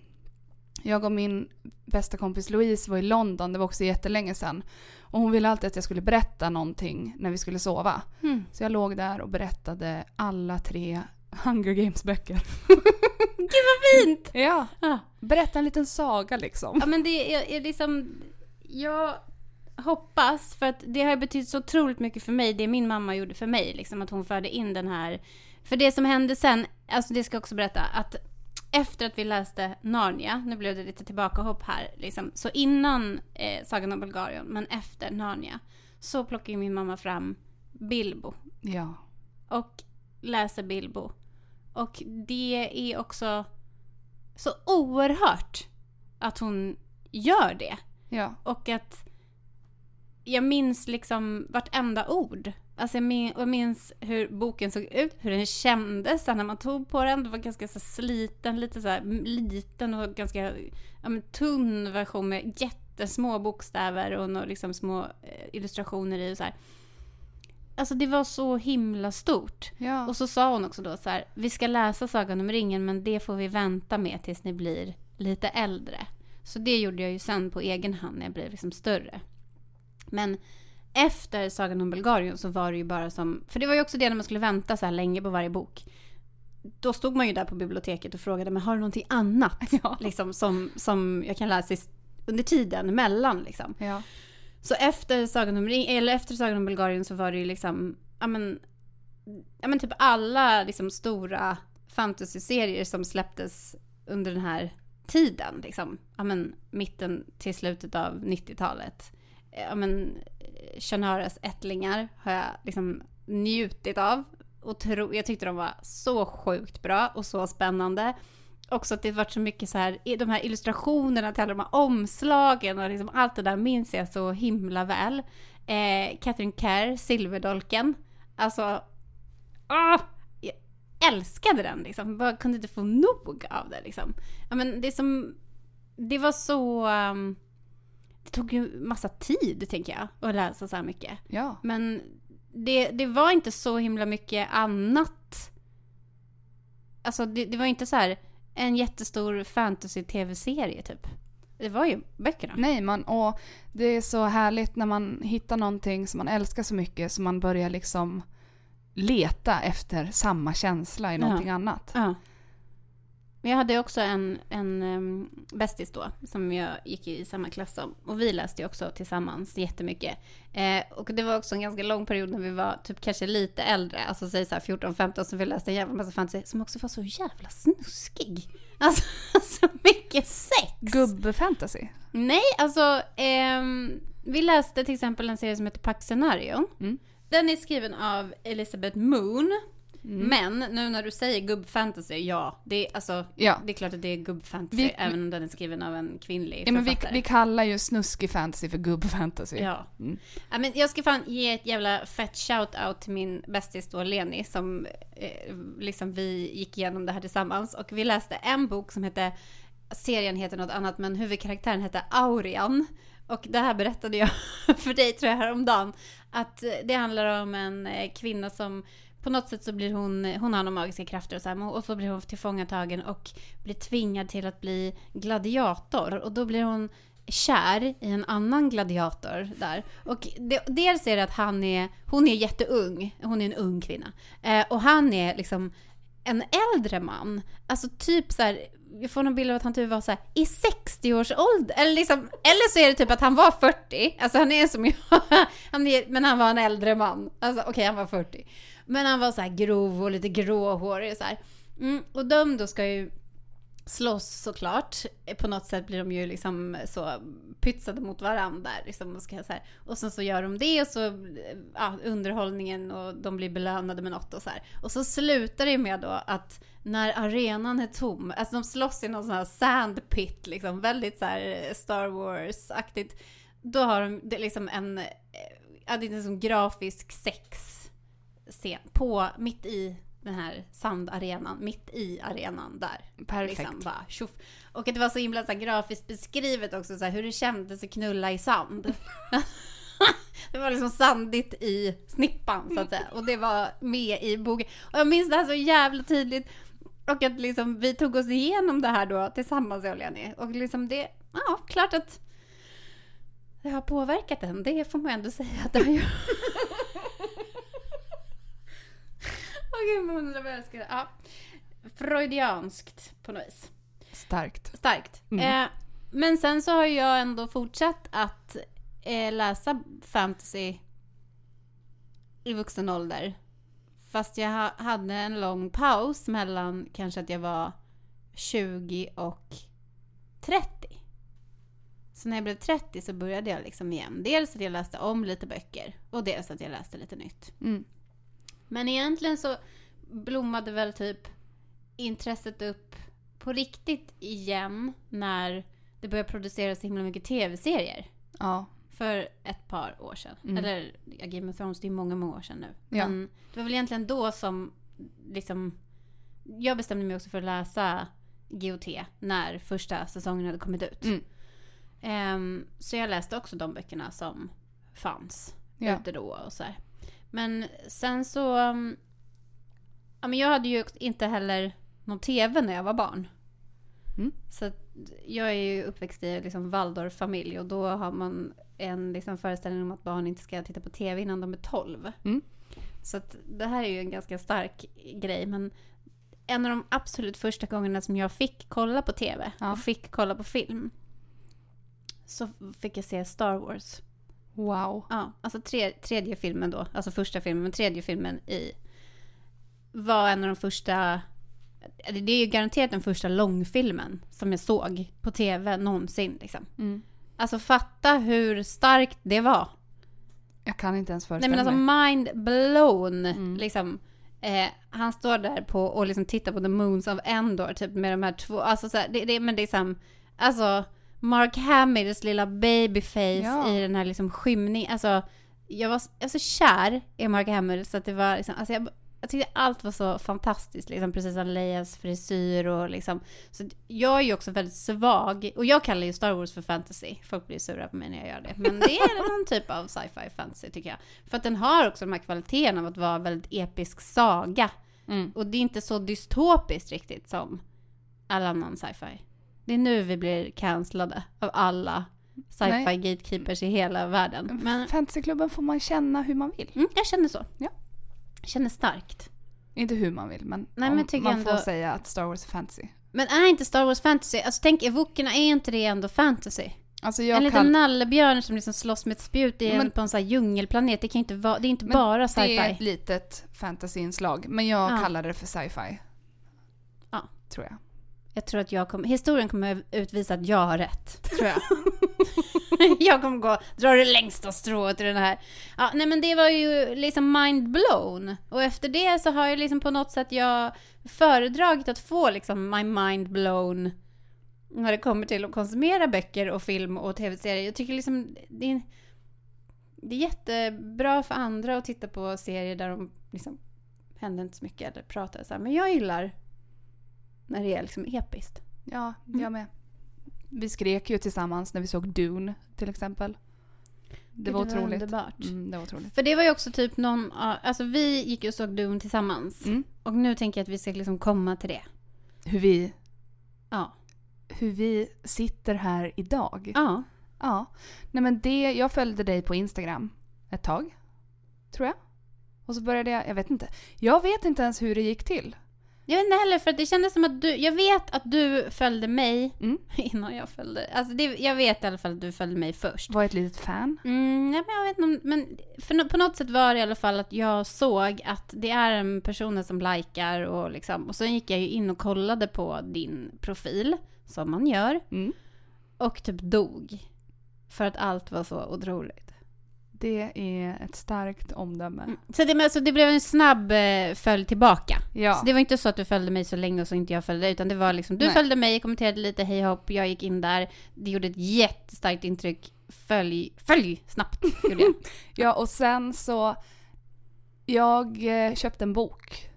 Jag och min bästa kompis Louise var i London, det var också jättelänge sedan. Och hon ville alltid att jag skulle berätta någonting när vi skulle sova. Mm. Så jag låg där och berättade alla tre Hunger Games-böcker. <laughs> Gud vad fint! Ja, Ja. berätta en liten saga liksom. Ja men det är, är liksom, jag hoppas, för att det har betytt så otroligt mycket för mig, det min mamma gjorde för mig, liksom att hon förde in den här, för det som hände sen, alltså det ska jag också berätta, att efter att vi läste Narnia, nu blev det lite tillbakahopp här, liksom, så innan eh, Sagan om Bulgarien, men efter Narnia, så plockar ju min mamma fram Bilbo Ja. och läser Bilbo. Och det är också så oerhört att hon gör det. Ja. Och att jag minns liksom vartenda ord. Alltså jag minns, jag minns hur boken såg ut, hur den kändes när man tog på den. Det var ganska så sliten, lite så här liten och ganska ja, men, tunn version med jättesmå bokstäver och några liksom små eh, illustrationer i och så här. Alltså det var så himla stort. Ja. Och så sa hon också då så här, vi ska läsa Sagan om ringen men det får vi vänta med tills ni blir lite äldre. Så det gjorde jag ju sen på egen hand när jag blev liksom större. Men efter Sagan om Bulgarien så var det ju bara som, för det var ju också det när man skulle vänta så här länge på varje bok. Då stod man ju där på biblioteket och frågade, men har du någonting annat? <laughs> Ja. Liksom, som, som jag kan läsa under tiden mellan liksom. ja. Så efter Sagan om, eller efter Sagan om Bulgarien så var det ju liksom, ja men, ja men typ alla liksom stora fantasy-serier som släpptes under den här tiden, liksom, ja men mitten till slutet av 90-talet. Ja men, Shanaras ättlingar har jag liksom njutit av. Och tro, jag tyckte de var så sjukt bra och så spännande. Också att det varit så mycket så här, de här illustrationerna till alla de här omslagen och liksom allt det där minns jag så himla väl. Eh, Catherine Kerr, Silverdolken. Alltså, åh, jag älskade den liksom. Bara kunde inte få nog av det liksom. Ja, men det som, det var så, um, det tog ju massa tid tänker jag att läsa så här mycket. Ja. Men det, det var inte så himla mycket annat. Alltså det, det var inte så här en jättestor fantasy-tv-serie typ. Det var ju böckerna. Nej, man, och det är så härligt när man hittar någonting som man älskar så mycket så man börjar liksom leta efter samma känsla i någonting annat. Ja. Men jag hade också en, en um, bästis då, som jag gick i samma klass som. Och vi läste ju också tillsammans jättemycket. Eh, och det var också en ganska lång period när vi var typ kanske lite äldre, alltså säg så här 14-15, som vi läste en jävla massa fantasy, som också var så jävla snuskig. <laughs> Alltså, så mycket sex! Gubbfantasy. Nej, alltså ehm, vi läste till exempel en serie som heter Paxenarion. Mm. Den är skriven av Elizabeth Moon. Mm. Men nu när du säger gubbfantasy, ja, det är, alltså, Ja. det är klart att det är gubbfantasy, Vi- även om den är skriven av en kvinnlig Ja, men vi, vi kallar ju snuskig fantasy för gubbfantasy. Ja. Mm. ja. men jag ska fan ge ett jävla fett shout-out till min bästis då, Leni, som eh, liksom vi gick igenom det här tillsammans. Och vi läste en bok som hette, serien heter något annat, men huvudkaraktären hette Aurian. Och det här berättade jag <laughs> för dig tror jag häromdagen. Att eh, det handlar om en eh, kvinna som på något sätt så blir hon, hon har några magiska krafter och så här, och så blir hon tillfångatagen och blir tvingad till att bli gladiator. Och då blir hon kär i en annan gladiator där. Och det, dels är det att han är, hon är jätteung, hon är en ung kvinna. Eh, och han är liksom en äldre man. Alltså typ så här, jag får någon bild av att han typ var så här i 60-årsåldern. Eller, liksom, eller så är det typ att han var 40. Alltså han är som jag. <laughs> Han är, men han var en äldre man. Alltså okej, han var 40. Men han var så här grov och lite gråhårig och så här. Mm, och de då ska ju slåss såklart. På något sätt blir de ju liksom så pytsade mot varandra. Liksom, och, ska, så här. och sen så gör de det och så ja, underhållningen och de blir belönade med något och så här. Och så slutar det med då att när arenan är tom, alltså de slåss i någon sån här sandpit, liksom väldigt så här eh, Star Wars-aktigt. Då har de det är liksom en, eh, ja det är en sån grafisk sex-scen på, mitt i den här sandarenan, mitt i arenan där. Perfekt. Liksom, bara, tjoff. och det var så himla så här, grafiskt beskrivet också, så här, hur det kändes att knulla i sand. <laughs> det var liksom sandigt i snippan så att säga. Och det var med i boken. Och jag minns det här så jävla tydligt. Och att liksom vi tog oss igenom det här då tillsammans Leni. Och liksom det, ja klart att det har påverkat en. Det får man ändå säga att det har gjort. <laughs> Åh gud, man undrar vad jag ska... Ja. Freudianskt på något vis. Starkt. Starkt. Mm. Eh, men sen så har jag ändå fortsatt att eh, läsa fantasy i vuxen ålder. Fast jag ha, hade en lång paus mellan kanske att jag var 20 och 30. Så när jag blev 30 så började jag liksom igen. Dels att jag läste om lite böcker och dels att jag läste lite nytt. Mm. Men egentligen så blommade väl typ intresset upp på riktigt igen när det började produceras så himla mycket tv-serier. Ja. För ett par år sedan. Mm. Eller ja, Game of Thrones, det är många, många år sedan nu. Ja. Men det var väl egentligen då som liksom... Jag bestämde mig också för att läsa GOT när första säsongen hade kommit ut. Mm. Ehm, så jag läste också de böckerna som fanns Ja. ute då och så här. Men sen så... um, Ja, men jag hade ju inte heller någon tv när jag var barn. Mm. Så jag är ju uppväxt i liksom Waldorf-familj och då har man en liksom föreställning om att barn inte ska titta på tv innan de är 12. Mm. Så det här är ju en ganska stark grej. Men en av de absolut första gångerna som jag fick kolla på tv Ja. och fick kolla på film så fick jag se Star Wars. Wow. Ja, alltså tre, tredje filmen då, alltså första filmen, men tredje filmen i var en av de första, det är ju garanterat den första långfilmen som jag såg på tv någonsin liksom. Mm. Alltså fatta hur starkt det var. Jag kan inte ens Nej föreställa men alltså mig. mind blown Mm. liksom. Eh, han står där på och liksom tittar på the moons of Endor typ med de här två, alltså så här, det, det, men det är liksom, alltså Mark Hamills lilla babyface Ja. i den här liksom skymning, alltså jag var, jag var så kär i Mark Hamill så att det var liksom, alltså jag, jag tyckte allt var så fantastiskt, liksom precis som Leias frisyr och liksom. Så jag är ju också väldigt svag, och jag kallar ju Star Wars för fantasy. Folk blir sura på mig när jag gör det. Men det är någon typ av sci-fi fantasy tycker jag. För att den har också de här kvaliteterna av att vara väldigt episk saga. Mm. Och det är inte så dystopiskt riktigt som all annan sci-fi. Det är nu vi blir cancellade av alla sci-fi gatekeepers i hela världen. Men Fantasyklubben får man känna hur man vill. mm, jag känner så. Ja. Jag känner starkt. Inte hur man vill, men, Nej, men man ändå- får säga att Star Wars är fantasy. Men är inte Star Wars fantasy? Alltså tänk, evokerna, är inte det ändå fantasy? Alltså en liten kan... nallebjörn som liksom slåss med ett spjut i en, Men- på en sån här djungelplanet. Det kan inte vara, det är inte Men bara Det är sci-fi. ett litet fantasyinslag, men jag Ja. kallar det för sci-fi. Ja. Tror jag. Jag tror att jag kommer, historien kommer utvisa att jag har rätt. Tror jag. <laughs> jag kommer gå, dra det längsta strået i den här. Ja, nej men det var ju liksom mind blown. Och efter det så har jag liksom på något sätt jag föredragit att få liksom my mind blown när det kommer till att konsumera böcker och film och tv-serier. Jag tycker liksom det är, det är jättebra för andra att titta på serier där de liksom händer inte så mycket eller pratar så här. Men jag gillar när det är liksom episkt. Ja, Mm. jag med. Vi skrek ju tillsammans när vi såg Dune till exempel. Det var otroligt. underbart. Mm, det var otroligt. För det var ju också typ någon, alltså vi gick ju och såg Dune tillsammans. Mm. Och nu tänker jag att vi ska liksom komma till det. Hur vi, Ja. hur vi sitter här idag. Ja. Ja. Nej men det, jag följde dig på Instagram ett tag. Tror jag. Och så började jag, jag vet inte. Jag vet inte ens hur det gick till. Jag vet inte heller för att det kändes som att du, jag vet att du följde mig Mm. <laughs> innan jag följde, alltså det, jag vet i alla fall att du följde mig först. Var ett litet fan. Mm, nej, men jag vet inte men för, på något sätt var det i alla fall att jag såg att det är en person som likar och liksom, och sen gick jag ju in och kollade på din profil, som man gör, Mm. och typ dog. För att allt var så otroligt. Det är ett starkt omdöme. Mm. Så det, men alltså, det blev en snabb eh, följd tillbaka. Ja. Så det var inte så att du följde mig så länge och så inte jag följde dig, utan det var liksom, du Nej. följde mig, kommenterade lite, hej hopp, jag gick in där, det gjorde ett jättestarkt intryck, följ, följ snabbt, <laughs> gjorde jag. Ja, och sen så... Jag eh, köpte en bok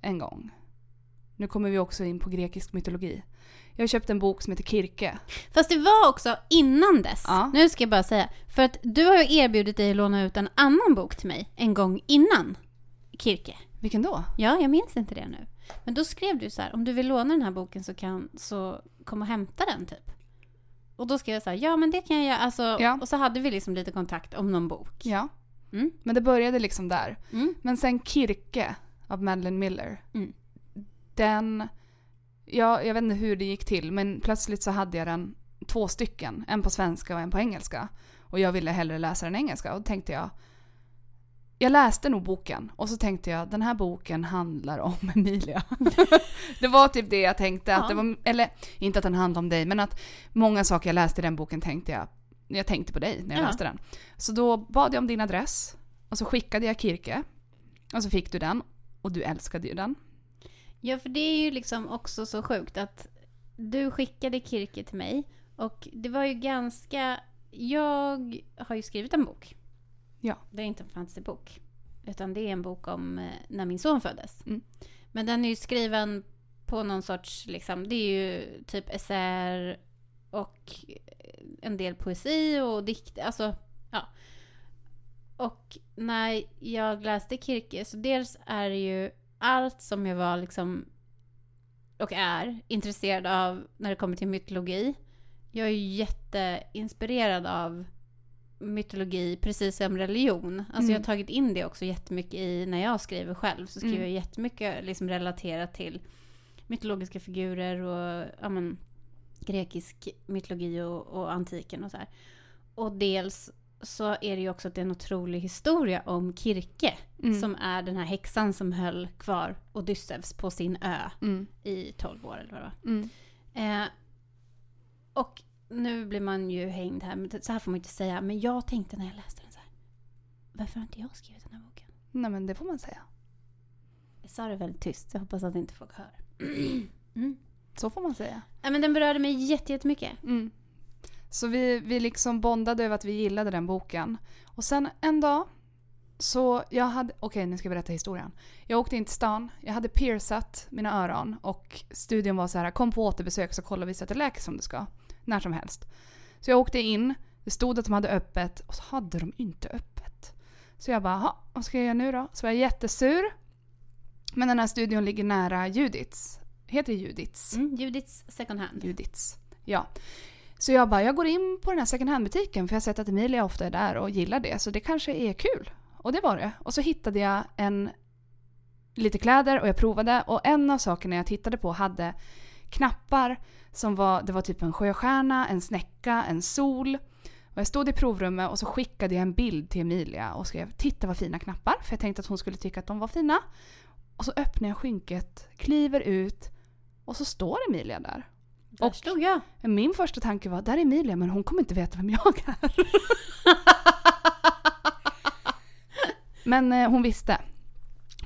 en gång. Nu kommer vi också in på grekisk mytologi. Jag köpte en bok som heter Kirke. Fast det var också innan dess. Ja. Nu ska jag bara säga. För att du har ju erbjudit dig att låna ut en annan bok till mig en gång innan Kirke. Vilken då? Ja, jag minns inte det nu. Men då skrev du så här, om du vill låna den här boken så kan så kom och hämta den typ. Och då skrev jag så här, ja men det kan jag göra. Alltså, Ja. Och så hade vi liksom lite kontakt om någon bok. Ja. Mm. Men det började liksom där. Mm. Men sen Kirke av Madeleine Miller. Mm. Den... Ja, jag vet inte hur det gick till men plötsligt så hade jag den två stycken. En på svenska och en på engelska. Och jag ville hellre läsa den engelska och då tänkte jag jag läste nog boken och så tänkte jag den här boken handlar om <laughs> Emilia. <laughs> det var typ det jag tänkte. Att Ja. det var, eller inte att den handlar om dig men att många saker jag läste i den boken tänkte jag jag tänkte på dig när jag Ja. läste den. Så då bad jag om din adress och så skickade jag Kirke. Och så fick du den och du älskade ju den. Ja, för det är ju liksom också så sjukt att du skickade Kirke till mig och det var ju ganska... Jag har ju skrivit en bok. Ja. Det är inte en fantasybok. Utan det är en bok om eh, när min son föddes. Mm. Men den är ju skriven på någon sorts, liksom, det är ju typ essäer och en del poesi och dikt. Alltså, ja. Och när jag läste Kirke, så dels är det ju allt som jag var liksom och är intresserad av när det kommer till mytologi. Jag är jätteinspirerad av mytologi precis som religion. Alltså Mm. jag har tagit in det också jättemycket i när jag skriver själv. Så skriver Mm. jag jättemycket liksom relaterat till mytologiska figurer och ja, men, grekisk mytologi och, och antiken och så här. Och dels så är det ju också att det är en otrolig historia om Kirke. Mm. Som är den här häxan som höll kvar Odysseus på sin ö Mm. i 12 år eller vad det var. Mm. Eh, och nu blir man ju hängd här, men så här får man inte säga. Men jag tänkte när jag läste den så här. Varför har inte jag skrivit den här boken? Nej men det får man säga. Jag sa det väldigt tyst, jag hoppas att inte folk hör. <clears throat> mm. Så får man säga. ja, men den berörde mig jätte- jättemycket. Mm. Så vi, vi liksom bondade över att vi gillade den boken. Och sen en dag så jag hade, okej nu ska jag berätta historien. Jag åkte in till stan, jag hade piercat mina öron och studion var så här kom på återbesök så kollar vi så att det läker som det ska. När som helst. Så jag åkte in, det stod att de hade öppet och så hade de inte öppet. Så jag bara, "Ha, vad ska jag göra nu då? Så var jag jättesur. Men den här studion ligger nära Judits. Heter det Judits? Mm. Judiths second hand. Judits. Ja. Så jag bara, jag går in på den här second hand-butiken för jag har sett att Emilia ofta är där och gillar det så det kanske är kul. Och det var det. Och så hittade jag en lite kläder och jag provade och en av sakerna jag tittade på hade knappar som var, det var typ en sjöstjärna, en snäcka, en sol. Och jag stod i provrummet och så skickade jag en bild till Emilia och skrev “Titta vad fina knappar” för jag tänkte att hon skulle tycka att de var fina. Och så öppnar jag skynket, kliver ut och så står Emilia där. Där Och- stod jag. Min första tanke var, där är Emilia men hon kommer inte veta vem jag är. <laughs> men eh, hon visste.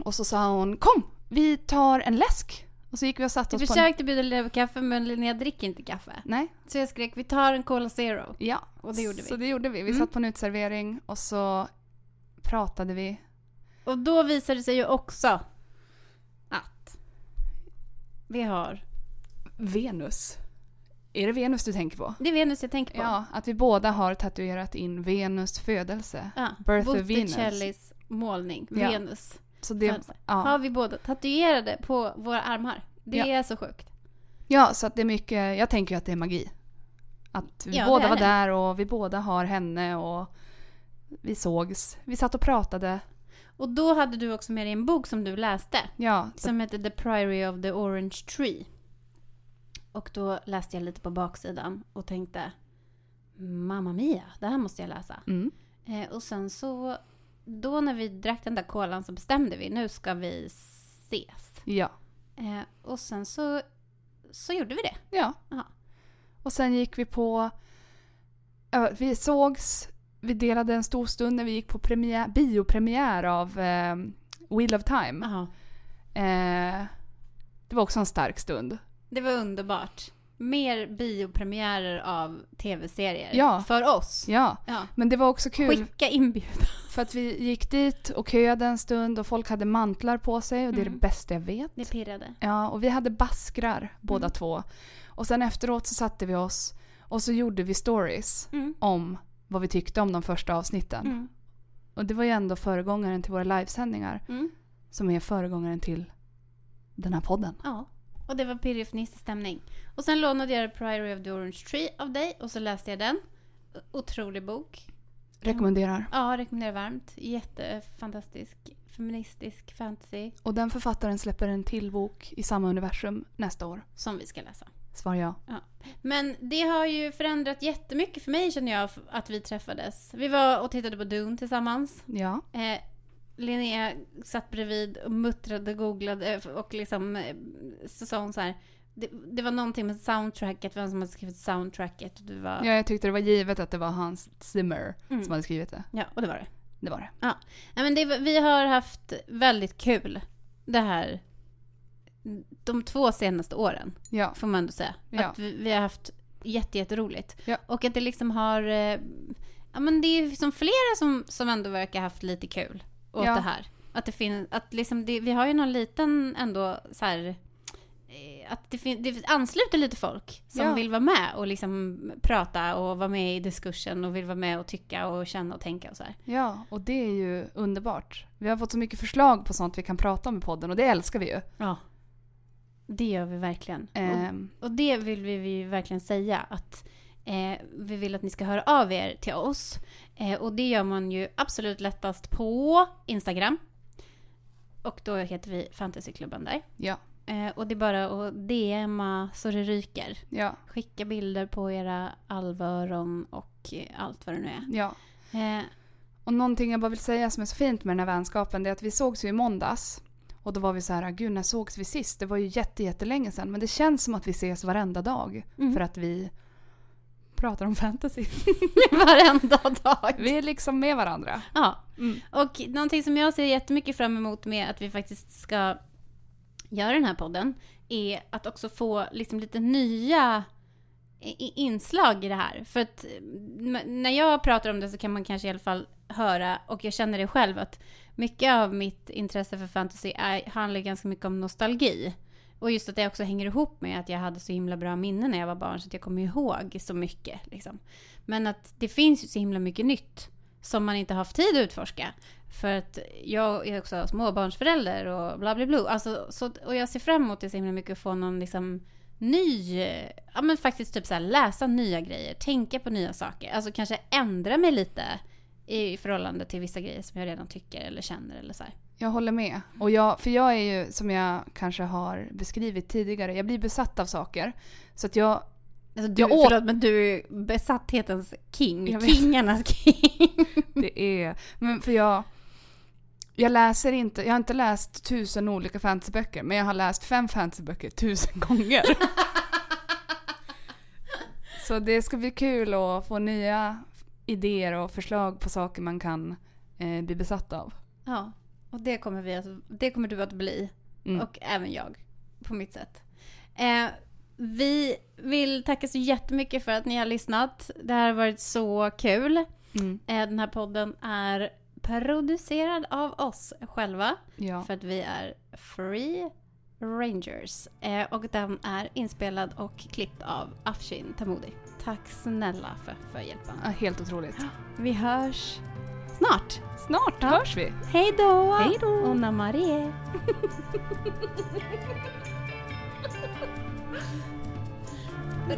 Och så sa hon, kom vi tar en läsk. Och så gick vi och satte oss på en... försökte bjuda Linnea på kaffe men Linnea dricker inte kaffe. Nej, Så jag skrek vi tar en Cola Zero. ja. Och det gjorde vi. Så det gjorde vi. Vi Mm. satt på en uteservering och så pratade vi. Och då visade det sig ju också att vi har... Venus. Är det Venus du tänker på? Det är Venus jag tänker på. Ja, att vi båda har tatuerat in Venus födelse. Ja. Birth of Venus. Målning, Ja. Venus. Så det, födelse. ja. Har vi båda tatuerade på våra armar. Det Ja. är så sjukt. Ja, så att det är mycket, jag tänker ju att det är magi. Att vi Ja, båda var det. där och vi båda har henne och vi sågs. Vi satt och pratade. Och då hade du också med dig en bok som du läste. Ja, Som heter The Priory of the Orange Tree. Och då läste jag lite på baksidan och tänkte Mamma Mia, det här måste jag läsa. mm, Eh, och sen så, då när vi drack den där kolan så bestämde vi, nu ska vi ses. ja, Eh, och sen så, så gjorde vi det. ja. Ja. Och sen gick vi på, ja, vi sågs, vi delade en stor stund när vi gick på premiär, biopremiär av eh, Wheel of Time. Eh, det var också en stark stund. Det var underbart. Mer biopremiärer av tv-serier. Ja. För oss. Ja, Ja. men det var också kul. Skicka inbjudan. <laughs> För att vi gick dit och köade en stund och folk hade mantlar på sig och det är Mm. det bästa jag vet. Det pirrade. Ja, och vi hade baskrar båda Mm. två. Och sen efteråt så satte vi oss och så gjorde vi stories Mm. om vad vi tyckte om de första avsnitten. Mm. Och det var ju ändå föregångaren till våra livesändningar. Mm. som är föregångaren till den här podden. Ja. Och det var pirrig och fnissig stämning. Och sen lånade jag Priory of the Orange Tree av dig och så läste jag den. Otrolig bok. Rekommenderar. Ja, rekommenderar varmt. Jättefantastisk feministisk fantasy Och den författaren släpper en till bok i samma universum nästa år. som vi ska läsa. Svar ja. Men det har ju förändrat jättemycket för mig känner jag att vi träffades. Vi var och tittade på Dune tillsammans. Ja. Eh, Linnea satt bredvid och muttrade, googlade och liksom eh, så sa hon så här. Det, det var någonting med soundtracket, vem som hade skrivit soundtracket. Och det var, ja, jag tyckte det var givet att det var Hans Zimmer Mm. som hade skrivit det. ja, och det var det. Det var det. Nej, men det, vi har haft väldigt kul det här de två senaste åren, Ja. får man ändå säga. Ja. Att vi, vi har haft jätte, jätteroligt. Ja. Och att det liksom har... eh, Ja, men det är ju som flera som, som ändå verkar haft lite kul åt Ja. det här. Att det finns... Att liksom det, vi har ju någon liten ändå så här... eh, Att det, fin, det ansluter lite folk som Ja. vill vara med och liksom prata och vara med i diskursen och vill vara med och tycka och känna och tänka och så här. Ja, och det är ju underbart. Vi har fått så mycket förslag på sånt vi kan prata om i podden och det älskar vi ju. Ja. Det gör vi verkligen. Ehm, Och, och det vill vi, vi verkligen säga att eh, vi vill att ni ska höra av er till oss. Eh, och det gör man ju absolut lättast på Instagram. Och då heter vi Fantasyklubben där. ja, Eh, och det är bara att DMa så det ryker. ja, Skicka bilder på era alvöron och eh, allt vad det nu är. ja. Eh, Och någonting jag bara vill säga som är så fint med den här vänskapen det är att vi sågs ju i måndags. Och då var vi så här, gud när sågs vi sist? Det var ju jätte, jättelänge sedan. Men det känns som att vi ses varenda dag. Mm. För att vi pratar om fantasy. <laughs> varenda dag. Vi är liksom med varandra. Ja. Mm. Och någonting som jag ser jättemycket fram emot med att vi faktiskt ska göra den här podden är att också få liksom lite nya inslag i det här. För att när jag pratar om det så kan man kanske i alla fall höra, och jag känner det själv, att mycket av mitt intresse för fantasy är, handlar ganska mycket om nostalgi. Och just att det också hänger ihop med att jag hade så himla bra minnen när jag var barn så att jag kommer ihåg så mycket. Liksom. Men att det finns ju så himla mycket nytt som man inte har haft tid att utforska. För att jag är också småbarnsförälder och bla bla bla. Alltså, så, och jag ser fram emot det så himla mycket att få någon liksom ny, ja men faktiskt typ så här, läsa nya grejer, tänka på nya saker. Alltså kanske ändra mig lite i förhållande till vissa grejer som jag redan tycker eller känner eller så här. Jag håller med. Och jag, för jag är ju, som jag kanske har beskrivit tidigare, jag blir besatt av saker. Så att jag, Alltså du, Jag åt- förlåt, men du är besatthetens king. Kingarnas king. <laughs> det är... Men för jag... Jag läser inte, jag har inte läst tusen olika fantasyböcker, men jag har läst fem fantasyböcker tusen <laughs> gånger. Så det ska bli kul att få nya idéer och förslag på saker man kan eh, bli besatt av. Ja, och det kommer, vi att, det kommer du att bli. Mm. Och även jag, på mitt sätt. Eh, vi vill tacka så jättemycket för att ni har lyssnat. Det här har varit så kul. Mm. Eh, den här podden är producerad av oss själva. Ja. För att vi är Free Rangers. Eh, och den är inspelad och klippt av Afshin Tamodi. Tack snälla för, för hjälpen. Ja, Helt otroligt. <gasps> Vi hörs snart. Snart Ja. hörs vi. Hej då! Hej då! Ona Marie! Bra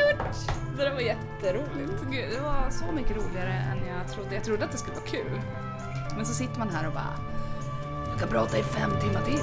gjort! Det där var jätteroligt. Gud, det var så mycket roligare än jag trodde. Jag trodde att det skulle vara kul. Men så sitter man här och bara... Jag kan prata i fem timmar till.